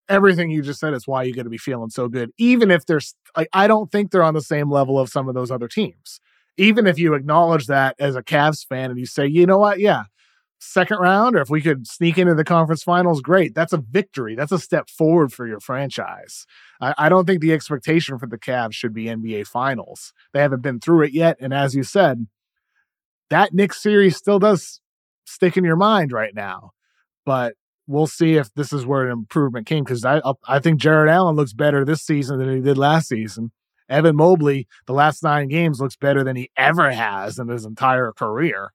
everything you just said is why you're going to be feeling so good. Even if there's, like, I don't think they're on the same level of some of those other teams. Even if you acknowledge that as a Cavs fan and you say, you know what, yeah, second round, or if we could sneak into the conference finals, great. That's a victory. That's a step forward for your franchise. I, I don't think the expectation for the Cavs should be NBA finals. They haven't been through it yet. And as you said, that Knicks series still does stick in your mind right now. But we'll see if this is where an improvement came because I I think Jarrett Allen looks better this season than he did last season. Evan Mobley, the last nine games, looks better than he ever has in his entire career.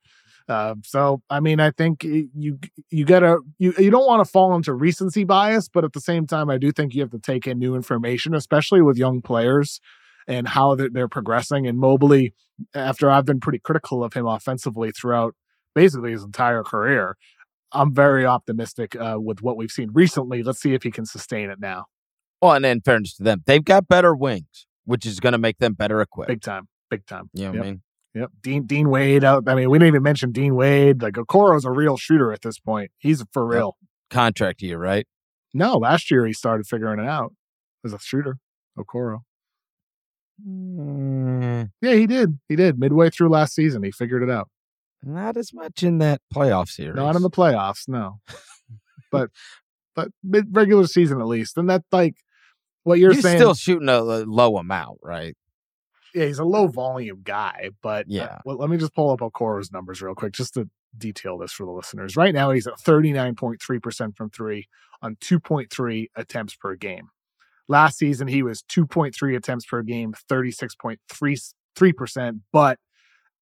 Uh, so I mean, I think you you gotta you you don't want to fall into recency bias, but at the same time, I do think you have to take in new information, especially with young players and how they're, they're progressing. And Mobley, after I've been pretty critical of him offensively throughout basically his entire career, I'm very optimistic uh, with what we've seen recently. Let's see if he can sustain it now. Well, and in fairness to them, they've got better wings, which is going to make them better equipped. Big time, big time. you know what Yep. I mean? Yep. Dean Dean Wade out. I mean, we didn't even mention Dean Wade. Like Okoro's a real shooter at this point. He's for real. Contract year, right? No, last year he started figuring it out as a shooter. Okoro. Mm, Yeah, he did. He did. Midway through last season, he figured it out. not as much in that playoff series. Not in the playoffs, no. but but mid regular season at least. And that like what you're saying. still shooting a low amount, right? Yeah, he's a low volume guy. But uh, Yeah. well, let me just pull up Okoro's numbers real quick, just to detail this for the listeners. Right now, he's at 39.3% from three on 2.3 attempts per game. Last season, he was 2.3 attempts per game, 36.33%. But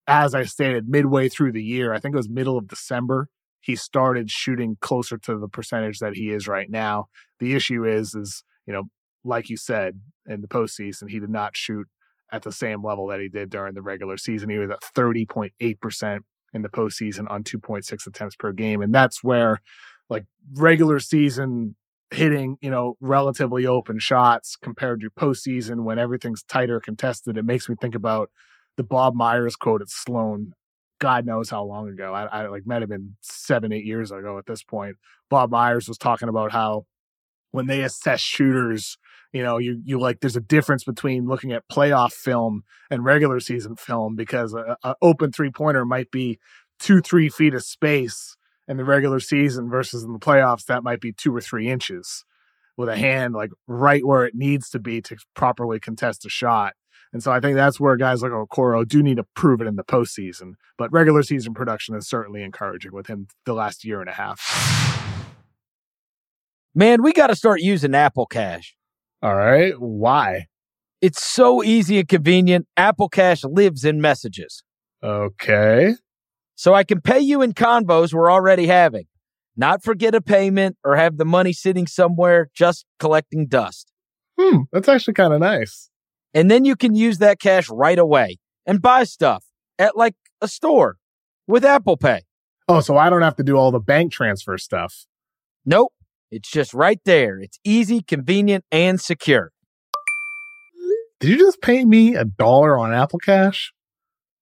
as I stated, midway through the year, I think it was middle of December, he started shooting closer to the percentage that he is right now. The issue is, is, you know, like you said, in the postseason, he did not shoot at the same level that he did during the regular season. He was at 30.8% in the postseason on 2.6 attempts per game. And that's where like regular season hitting, you know, relatively open shots compared to postseason when everything's tighter contested. It makes me think about the Bob Myers quote at Sloan. God knows how long ago. I, I like might have been seven, eight years ago at this point. Bob Myers was talking about how when they assess shooters, you know, you you like there's a difference between looking at playoff film and regular season film because a, open three pointer might be two three feet of space in the regular season versus in the playoffs that might be two or three inches with a hand like right where it needs to be to properly contest a shot. And so I think that's where guys like Okoro do need to prove it in the postseason. But regular season production is certainly encouraging with him the last year and a half. Man, we got to start using Apple Cash. All right. Why? It's so easy and convenient. Apple Cash lives in messages. Okay. So I can pay you in convos we're already having, not forget a payment or have the money sitting somewhere just collecting dust. Hmm. That's actually kind of nice. And then you can use that cash right away and buy stuff at like a store with Apple Pay. Oh, so I don't have to do all the bank transfer stuff. Nope. It's just right there. It's easy, convenient, and secure. Did you just pay me a dollar on Apple Cash?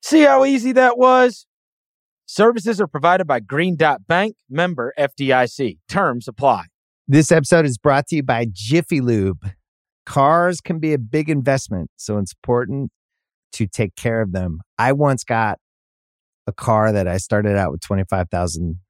See how easy that was? Services are provided by Green Dot Bank, member FDIC. Terms apply. This episode is brought to you by Jiffy Lube. Cars can be a big investment, so it's important to take care of them. I once got a car that I started out with 25,000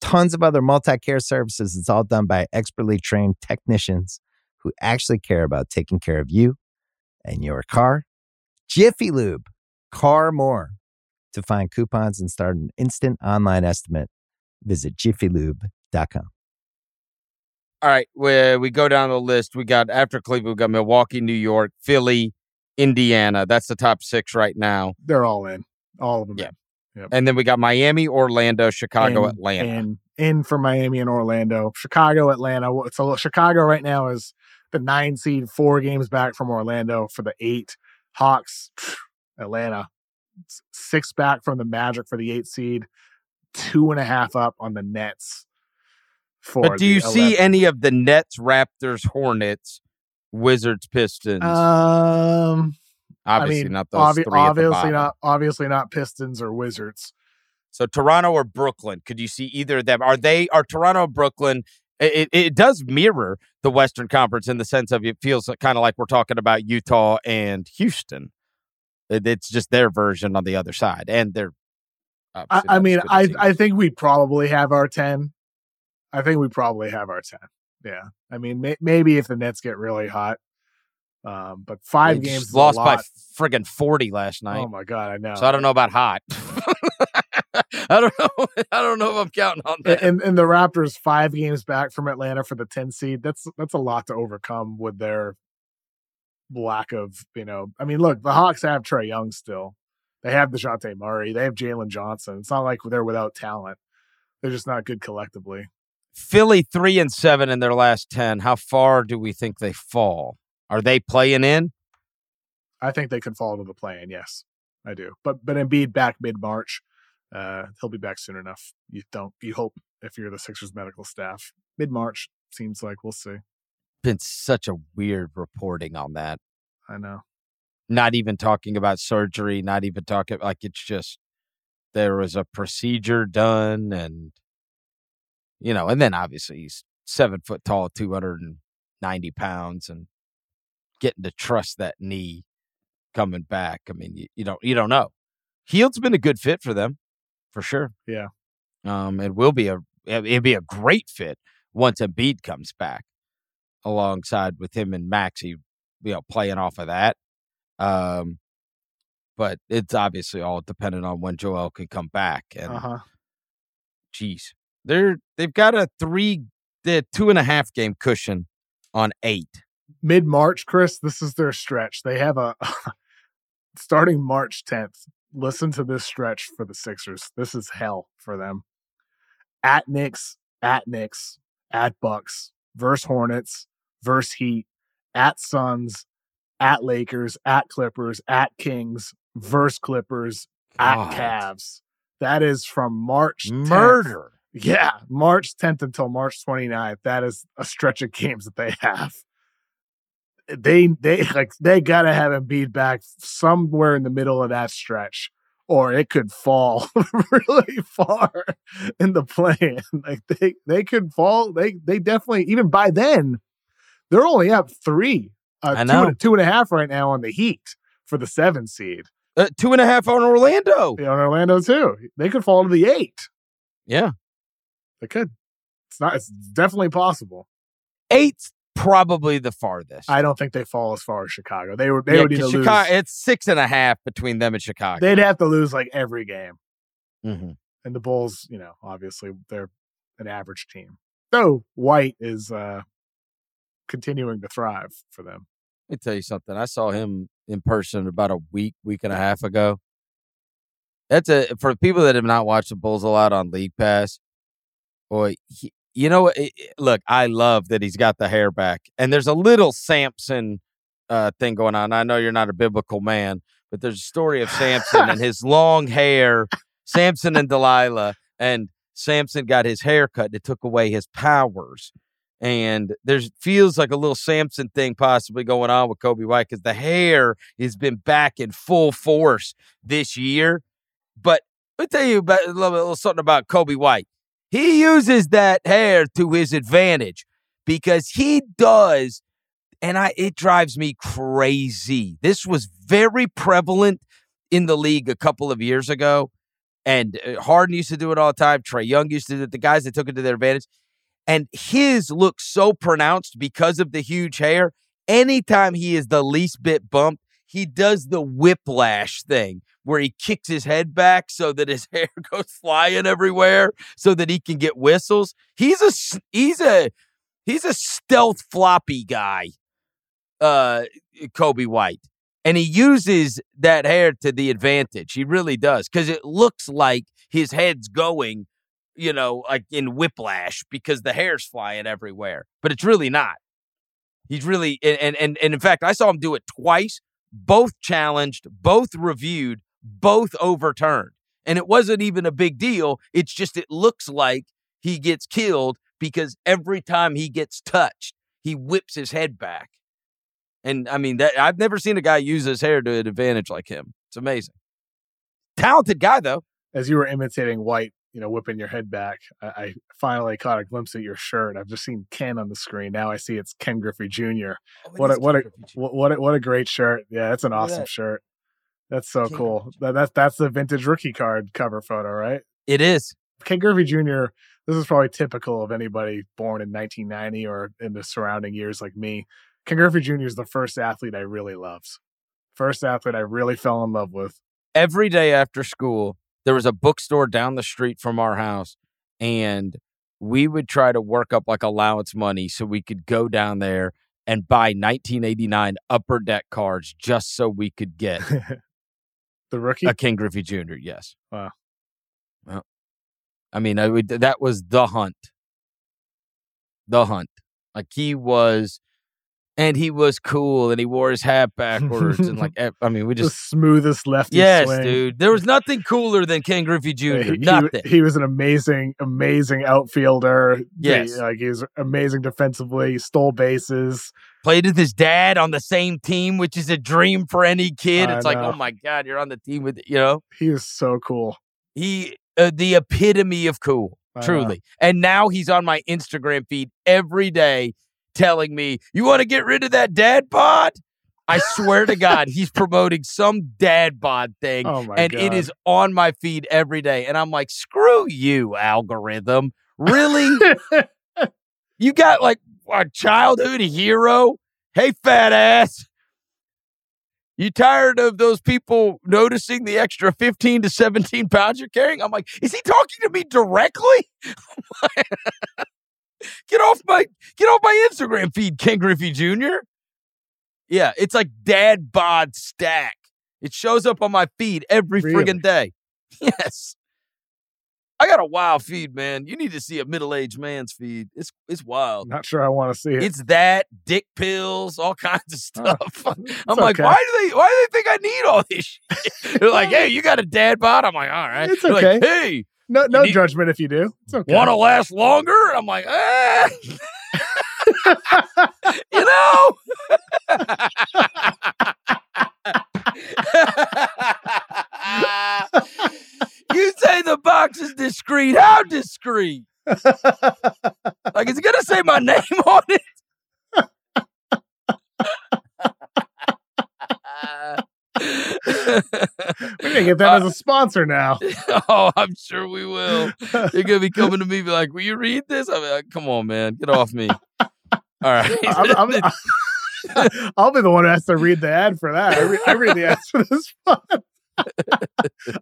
tons of other multi care services. It's all done by expertly trained technicians who actually care about taking care of you and your car. Jiffy Lube, car more. To find coupons and start an instant online estimate, visit jiffylube.com. All right, we, we go down the list. We got after Cleveland, we got Milwaukee, New York, Philly, Indiana. That's the top six right now. They're all in. All of them. Yeah. in. Yep. And then we got Miami, Orlando, Chicago, And- Atlanta. And in for Miami and Orlando. Chicago, Atlanta. So Chicago right now is the nine seed, four games back from Orlando for the eight. Hawks, Atlanta, six back from the Magic for the eight seed, two and a half up on the Nets. For but do you see any of the Nets, Raptors, Hornets, Wizards, Pistons? Um, obviously I mean, not those obvi- three. obviously not. Obviously not Pistons or Wizards. So Toronto or Brooklyn? Could you see either of them? Are they are Toronto or Brooklyn? It, it, it does mirror the Western Conference in the sense of it feels kind of like we're talking about Utah and Houston. It, it's just their version on the other side, and they're. I, I mean, I. I think we probably have our ten. I think we probably have our ten. Yeah, I mean, may, maybe if the Nets get really hot, um, but five They games just is a lost by friggin' forty last night. Oh my god, I know. So I don't know about hot. I don't know. I don't know if I'm counting on that. And, and the Raptors five games back from Atlanta for the ten seed. That's that's a lot to overcome with their lack of you know. I mean, look, the Hawks have Trae Young still. They have Dejounte Murray. They have Jalen Johnson. It's not like they're without talent. They're just not good collectively. Philly three and seven in their last ten. How far do we think they fall? Are they playing in? I think they could fall to the play-in. Yes, I do. But but Embiid back mid March. Uh, he'll be back soon enough. You don't. You hope if you're the Sixers medical staff. Mid March seems like we'll see. Been such a weird reporting on that. I know. Not even talking about surgery. Not even talking like it's just there was a procedure done, and you know, and then obviously he's seven foot tall, two hundred and ninety pounds, and getting to trust that knee coming back. I mean, you, you don't you don't know. Hield's been a good fit for them, for sure. Yeah. Um, it will be a it'd be a great fit once Embiid comes back, alongside with him and Maxey, you know, playing off of that. Um, but it's obviously all dependent on when Joel can come back. And Uh huh. geez, they're they've got a three, the two and a half game cushion on eight. Mid March, Chris. This is their stretch. They have a starting March 10th. Listen to this stretch for the Sixers. This is hell for them. At Knicks, at Knicks, at Bucks, verse Hornets, verse Heat, at Suns, at Lakers, at Clippers, at Kings, verse Clippers, at God. Cavs. That is from March 10th. Murder. Yeah, March 10th until March 29th. That is a stretch of games that they have. They they like they gotta have Embiid back somewhere in the middle of that stretch, or it could fall really far in the plan. Like they they could fall. They they definitely even by then they're only up three, uh, I two know. and- two and a half right now on the Heat for the seven seed. Uh, two and a half on Orlando. Know, in Orlando too. They could fall to the eight. Yeah. They could. It's not. It's definitely possible. Eight's probably the farthest. I don't think they fall as far as Chicago. They were. They Yeah, would need to 'cause lose. Chicago, it's six and a half between them and Chicago. They'd have to lose like every game. Mhm. And the Bulls, you know, obviously they're an average team. Though White is uh continuing to thrive for them. Let me tell you something. I saw him in person about a week, week and a half ago. That's a for people that have not watched the Bulls a lot on League Pass. Boy, he, you know what? Look, I love that he's got the hair back, and there's a little Samson uh, thing going on. I know you're not a biblical man, but there's a story of Samson and his long hair, Samson and Delilah, and Samson got his hair cut. And it took away his powers and there's feels like a little Samson thing possibly going on with Coby White because the hair has been back in full force this year. But let me tell you about a little, a little something about Coby White. He uses that hair to his advantage because he does, and I it drives me crazy. This was very prevalent in the league a couple of years ago. And uh, Harden used to do it all the time. Trae Young used to do it. The guys that took it to their advantage and his looks so pronounced because of the huge hair. Anytime he is the least bit bumped, he does the whiplash thing where he kicks his head back so that his hair goes flying everywhere so that he can get whistles. He's a he's a he's a stealth floppy guy. Uh Coby White. And he uses that hair to the advantage. He really does cuz it looks like his head's going you know, like in whiplash because the hair's flying everywhere. But it's really not. He's really and and and in fact, I saw him do it twice, both challenged, both reviewed, both overturned. And it wasn't even a big deal. It's just it looks like he gets killed because every time he gets touched, he whips his head back. And I mean that I've never seen a guy use his hair to an advantage like him. It's amazing. Talented guy though. As you were imitating White you know, whipping your head back. I, I, finally caught a glimpse of your shirt. I've just seen Ken on the screen. Now I see it's Ken Griffey Jr. Oh, what a, what a what, what a, what a great shirt. Yeah, that's an awesome that. shirt. That's so Ken cool. That, that's that's the vintage rookie card cover photo, right? It is. Ken Griffey Jr. This is probably typical of anybody born in 1990 or in the surrounding years like me. Ken Griffey Jr. is the first athlete I really loved. First athlete I really fell in love with. Every day after school, there was a bookstore down the street from our house and we would try to work up like allowance money so we could go down there and buy 1989 upper deck cards just so we could get the rookie a Ken Griffey Jr. Yes. Wow. Well, I mean, I would, that was the hunt. The hunt. Like he was and he was cool and he wore his hat backwards and like I mean we just the smoothest lefty yes swing. dude. There was nothing cooler than Ken Griffey Jr. He, nothing. he, he, was an amazing amazing outfielder. Yes. he, like he's amazing defensively. He stole bases. Played with his dad on the same team which is a dream for any kid. I it's know. like oh my god you're on the team with you know? He is so cool. He uh, the epitome of cool truly. And now he's on my Instagram feed every day telling me, you want to get rid of that dad bod? I swear to God, he's promoting some dad bod thing. Oh and God. it is on my feed every day. And I'm like, screw you, algorithm. Really? you got like a childhood hero? Hey, fat ass. You tired of those people noticing the extra 15 to 17 pounds you're carrying? I'm like, is he talking to me directly? Get off my get off my Instagram feed, Ken Griffey Jr. Yeah, it's like dad bod stack. It shows up on my feed every really? friggin' day. Yes. I got a wild feed, man. You need to see a middle-aged man's feed. It's it's wild. Not sure I want to see it. It's that dick pills, all kinds of stuff. Oh, I'm like, okay. why do they why do they think I need all this shit? They're like, hey, you got a dad bod? I'm like, all right. It's okay. Like, hey, no, no judgment if you do. It's okay. Want to last longer? I'm like, ah. you know. you say the box is discreet. How discreet? like, is it gonna say my name on it? We're gonna get that uh, as a sponsor now. oh, I'm sure we will. They're gonna be coming to me, be like, "Will you read this?" I'm like, "Come on, man, get off me." All right. I'm, I'm, I'll be the one who has to read the ad for that. I read, I read the ads for this one.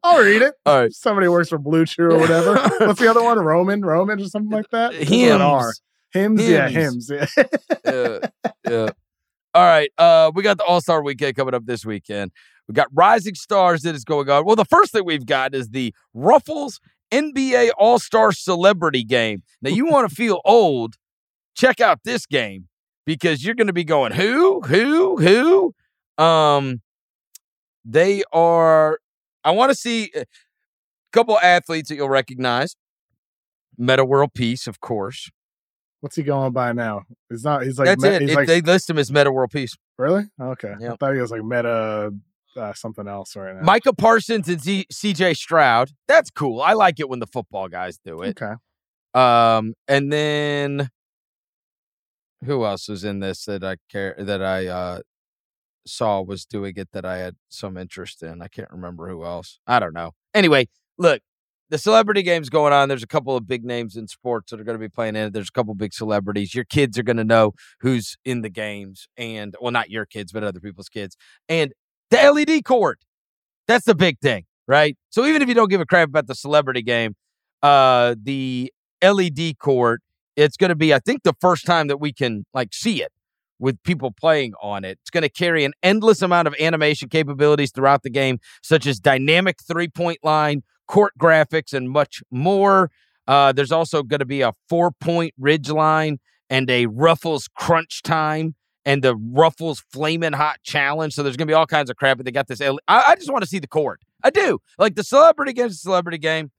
I'll read it. All right. Somebody works for BlueChew or whatever. What's the other one? Roman, Roman, or something like that. Hims. Hims. Yeah, Hims. Yeah. yeah. yeah. All right. Uh, we got the All Star Weekend coming up this weekend. We got Rising Stars that is going on. Well, the first thing we've got is the Ruffles NBA All Star Celebrity Game. Now, you want to feel old? Check out this game because you're going to be going who, who, who. Um, they are. I want to see a couple athletes that you'll recognize. Metta World Peace, of course. What's he going by now? He's not. He's like. That's me- it. It- like. They list him as Metta World Peace. really? Okay. I thought he was like meta uh, something else right now. Micah Parsons and Z- CJ Stroud. That's cool. I like it when the football guys do it. Okay. Um, and then who else was in this that I care that I uh saw was doing it that I had some interest in? I can't remember who else. I don't know. Anyway, look, the celebrity game's going on. There's a couple of big names in sports that are going to be playing in it. There's a couple big celebrities. Your kids are going to know who's in the games, and well, not your kids, but other people's kids. And the LED court. That's the big thing, right? So even if you don't give a crap about the celebrity game, uh, the LED court, it's going to be, I think, the first time that we can like see it with people playing on it. It's going to carry an endless amount of animation capabilities throughout the game, such as dynamic three point line, court graphics, and much more. Uh, there's also going to be a four point ridge line and a Ruffles crunch time and the Ruffles flaming hot challenge. So there's going to be all kinds of crap. But they got this. I just want to see the court. I do. Like the celebrity game's a celebrity game.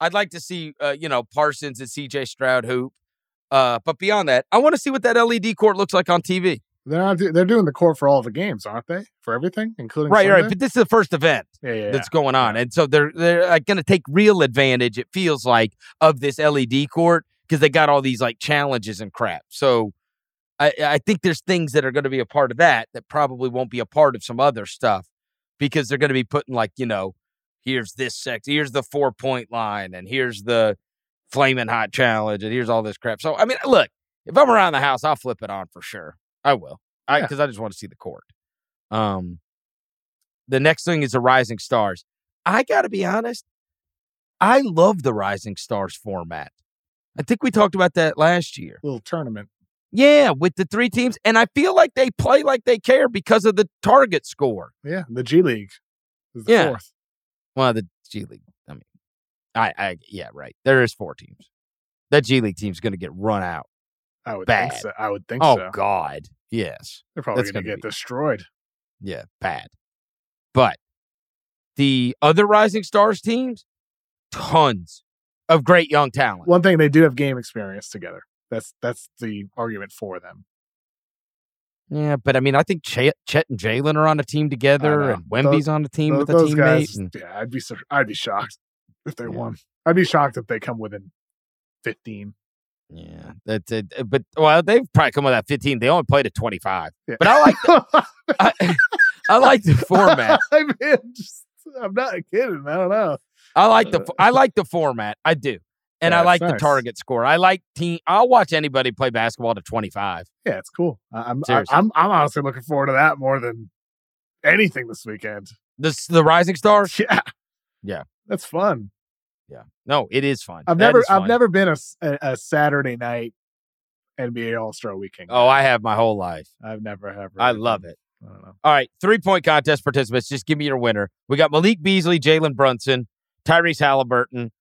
I'd like to see, uh, you know, Parsons and CJ Stroud hoop. Uh, but beyond that, I want to see what that LED court looks like on TV. They're not. They're doing the court for all the games, aren't they? For everything, including Right, right. But this is the first event yeah, yeah, that's going on, and so they're they're like, going to take real advantage. It feels like of this LED court because they got all these like challenges and crap. So I I think there's things that are going to be a part of that that probably won't be a part of some other stuff because they're going to be putting like you know here's this section, here's the four point line, and here's the flaming hot challenge, and here's all this crap. So I mean, look, if I'm around the house, I'll flip it on for sure. I will, I Yeah. because I just want to see the court. Um, the next thing is the Rising Stars. I got to be honest, I love the Rising Stars format. I think we talked about that last year. little tournament. Yeah, with the three teams, and I feel like they play like they care because of the target score. Yeah, the G League is the Yeah. fourth. Well, the G League. I mean, I, I, yeah, right. There is four teams. That G League team's going to get run out. I would Bad. think so. I would think Oh so. God, yes. They're probably going to gonna get be- destroyed. Yeah, bad. But the other Rising Stars teams, tons of great young talent. One thing they do have game experience together. That's that's the argument for them. Yeah, but I mean, I think Chet, Chet and Jalen are on a team together, and Wemby's on a team Tho- with a those teammate. guys, and- yeah, I'd be I'd be shocked if they Yeah. won. I'd be shocked if they come within fifteen. yeah, that's it. uh, But well, they've probably come with that 15. They only played at 25. Yeah. But I like I, I like the format. I mean, just, I'm not kidding. I don't know. I like the I like the format. I do. And Yeah, I like the target score. I like team. I'll watch anybody play basketball to 25. Yeah, it's cool. I'm Seriously. I'm I'm honestly looking forward to that more than anything this weekend. This the Rising Stars. Yeah, Yeah. that's fun. Yeah. No, it is fun. I've That never is I've never been a a Saturday night NBA All Star Weekend. Oh, I have my whole life. I've never ever. I love it. I don't know. All right, three point contest participants. Just give me your winner. We got Malik Beasley, Jalen Brunson, Tyrese Halliburton,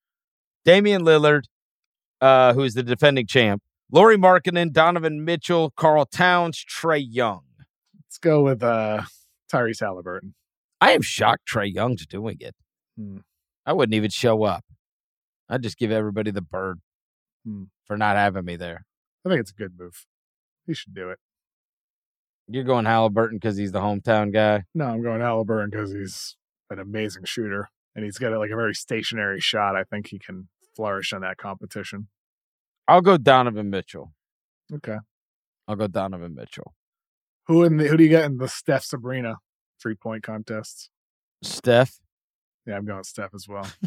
Damian Lillard, uh, who is the defending champ, Lauri Markkanen, Donovan Mitchell, Karl Towns, Trae Young. Let's go with uh, Tyrese Halliburton. I am shocked Trae Young's doing it. Hmm. I wouldn't even show up. I'd just give everybody the bird Hmm. for not having me there. I think it's a good move. He should do it. You're going Halliburton because he's the hometown guy. No, I'm going Halliburton because he's an amazing shooter and he's got like a very stationary shot. I think he can flourish in that competition. I'll go Donovan Mitchell. Okay. I'll go Donovan Mitchell. Who in the who do you get in the Steph Sabrina three point contests? Steph. Yeah, I'm going Steph as well.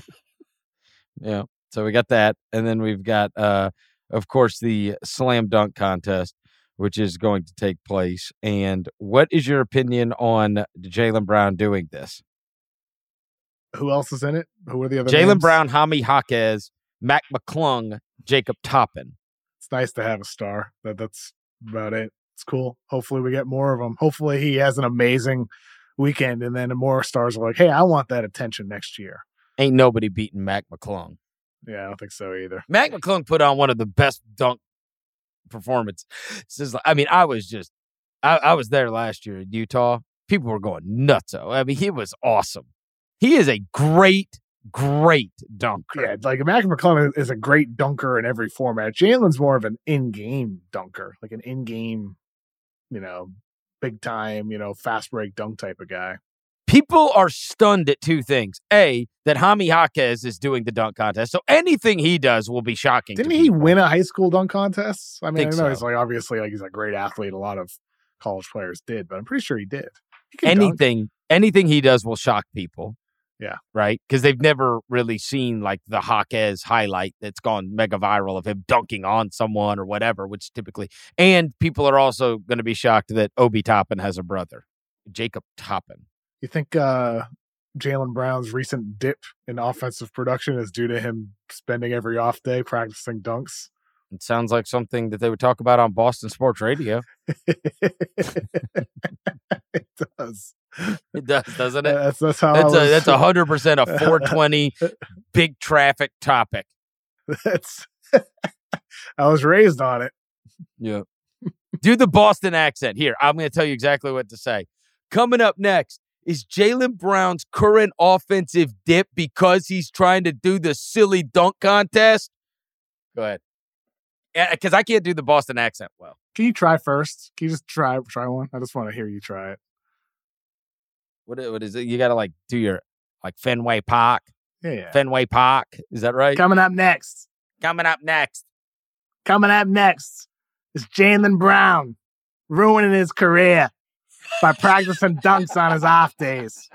Yeah. So we got that. And then we've got uh of course the slam dunk contest, which is going to take place. And what is your opinion on Jaylen Brown doing this? Who else is in it? Who are the other? Jalen? Brown, Jaime Jaquez, Mac McClung, Jacob Toppin. It's nice to have a star. That that's about it. It's cool. Hopefully, we get more of them. Hopefully, he has an amazing weekend, and then more stars are like, "Hey, I want that attention next year." Ain't nobody beating Mac McClung. Yeah, I don't think so either. Mac McClung put on one of the best dunk performances. I mean, I was just, I, I was there last year in Utah. People were going nuts. I mean, he was awesome. He is a great, great dunker. Yeah, like Mac McClung is a great dunker in every format. Jalen's more of an in-game dunker, like an in-game, you know, big time, you know, fast break dunk type of guy. People are stunned at two things. A, that Jaime Jaquez is doing the dunk contest. So anything he does will be shocking. Didn't he people. win a high school dunk contest? I mean, Think I know so. he's like obviously like he's a great athlete. A lot of college players did, but I'm pretty sure he did. He can dunk. anything anything he does will shock people. Yeah. Right? Because they've never really seen like the Jaquez highlight that's gone mega viral of him dunking on someone or whatever, which typically and people are also going to be shocked that Obi Toppin has a brother. Jacob Toppin. You think uh Jaylen Brown's recent dip in offensive production is due to him spending every off day practicing dunks? It sounds like something that they would talk about on Boston Sports Radio. it does. It does, doesn't it? That's that's how That's a was- that's a hundred percent a 420 big traffic topic. that's I was raised on it. Yeah. Do the Boston accent. Here, I'm going to tell you exactly what to say. Coming up next is Jaylen Brown's current offensive dip because he's trying to do the silly dunk contest. Go ahead. Eh, because I can't do the Boston accent well. Can you try first? Can you just try try one? I just want to hear you try it. What, what is it? You got to like do your like Fenway Park. Yeah, yeah. Fenway Park. Is that right? Coming up next. Coming up next. Coming up next is Jaylen Brown ruining his career by practicing dunks on his off days.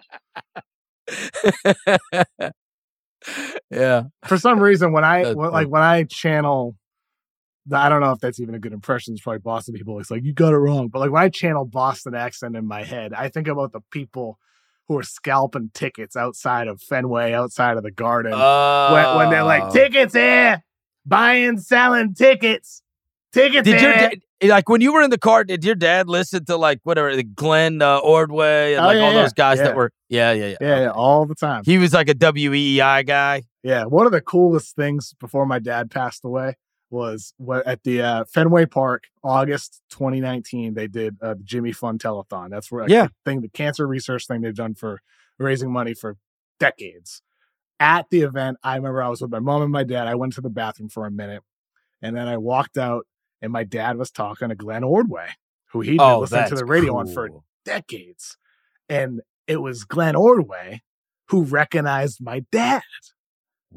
yeah. For some reason, when I That's when, funny. like when I channel, I don't know if that's even a good impression. It's probably Boston people. It's like you got it wrong. But like when I channel Boston accent in my head, I think about the people who are scalping tickets outside of Fenway, outside of the Garden. when, when they're like Oh. tickets here, buying, selling tickets, tickets Did your here. dad, like when you were in the car? Did your dad listen to like whatever the Glenn uh, Ordway and Oh, like yeah, all yeah, those guys yeah. that were? Yeah, yeah, yeah. yeah, yeah, all the time. He was like a WEEI guy. Yeah, one of the coolest things before my dad passed away was what at the uh, Fenway Park, August 2019. They did uh, the Jimmy Fund Telethon. That's where like, Yeah. the thing, the cancer research thing they've done for raising money for decades. At the event, I remember I was with my mom and my dad. I went to the bathroom for a minute, and then I walked out, and my dad was talking to Glenn Ordway, who he'd been Oh, listening to the radio on for decades. And it was Glenn Ordway who recognized my dad.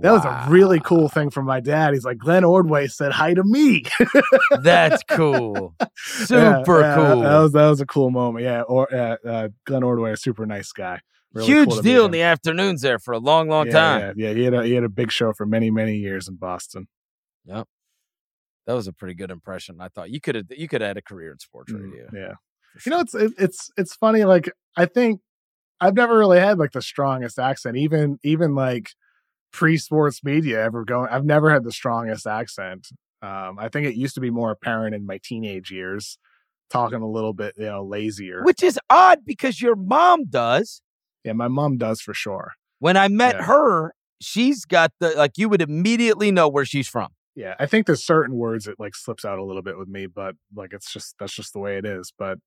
That was a really cool thing from my dad. He's like, Glenn Ordway said hi to me. That's cool. Super yeah, that- cool. That, was that was a cool moment. Yeah, or uh, uh, Glenn Ordway, a super nice guy. Really Huge cool deal in the afternoons there for a long, long yeah, time. Yeah, yeah, he had a he had a big show for many many years in Boston. Yep, that was a pretty good impression. I thought you could have you could have had a career in sports Mm, radio. yeah, for you know it's it, it's it's funny. Like I think I've never really had like the strongest accent. Even even like pre sports media ever going. I've never had the strongest accent. Um, I think it used to be more apparent in my teenage years, talking a little bit you know lazier. which is odd because your mom does. Yeah, my mom does for sure. When I met Yeah. her, she's got the like you would immediately know where she's from. Yeah, I think there's certain words it like slips out a little bit with me, but like it's just that's just the way it is. But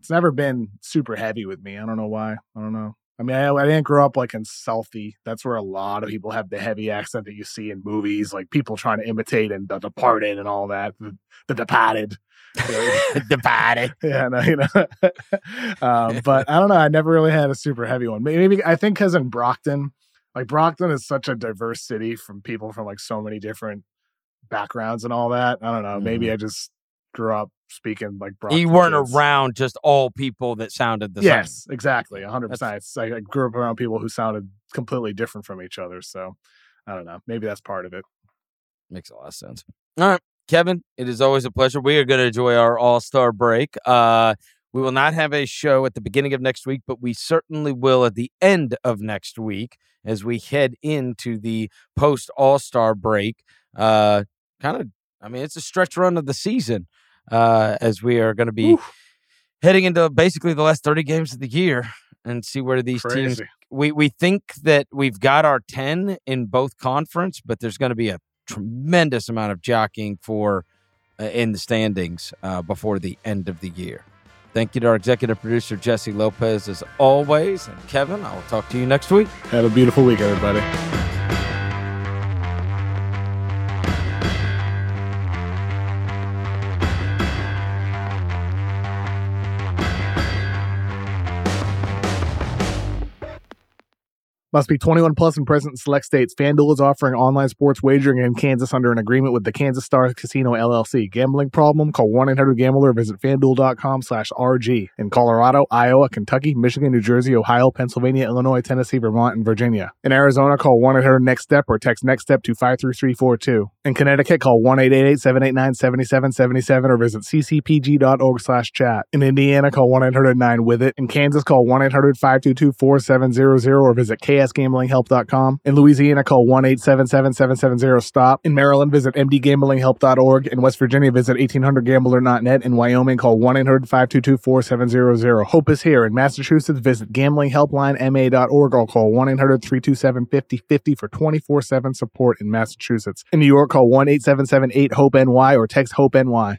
it's never been super heavy with me. I don't know why. I don't know. I mean, I, I didn't grow up like in Southie. That's where a lot of people have the heavy accent that you see in movies, like people trying to imitate in The Departed and all that. The, the Departed. Divided. yeah, no, you know. um, but I don't know. I never really had a super heavy one. Maybe I think because in Brockton, like Brockton is such a diverse city from people from like so many different backgrounds and all that. I don't know. Maybe I just grew up speaking like Brockton. you weren't kids. around just all people that sounded the same. Yes, exactly. 100%. It's like I grew up around people who sounded completely different from each other. So I don't know. Maybe that's part of it. Makes a lot of sense. All right, Kevin, it is always a pleasure. We are going to enjoy our All Star break. Uh, we will not have a show at the beginning of next week, but we certainly will at the end of next week as we head into the post All Star break. Uh, kind of, I mean, it's a stretch run of the season. Uh, as we are going to be heading into basically the last 30 games of the year and see where these teams. We we think that we've got our 10 in both conference, but there's going to be a tremendous amount of jockeying for uh, in the standings uh, before the end of the year. Thank you to our executive producer Jesse Lopez as always, and Kevin. I will talk to you next week. Have a beautiful week, everybody. Must be 21 plus and present in select states. FanDuel is offering online sports wagering in Kansas under an agreement with the Kansas Star Casino LLC. Gambling problem? Call 1-800-GAMBLER or visit FanDuel.com slash RG. In Colorado, Iowa, Kentucky, Michigan, New Jersey, Ohio, Pennsylvania, Illinois, Tennessee, Vermont, and Virginia. In Arizona, call 1-800-NEXT-STEP or text NEXT STEP to 53342. In Connecticut, call 1-888-789-7777 or visit ccpg.org slash chat. In Indiana, call 1-800-9-WITH-IT. In Kansas, call 1-800-522-4700 or visit ksgamblinghelp.com. In Louisiana, call 1-877-770-STOP. In Maryland, visit mdgamblinghelp.org. In West Virginia, visit 1800gambler.net. In Wyoming, call 1-800-522-4700. Hope is here. In Massachusetts, visit gamblinghelplinema.org or call 1-800-327-5050 for 24-7 support in Massachusetts. In New York, call 1-877-8-HOPE-NY or text HOPE-NY.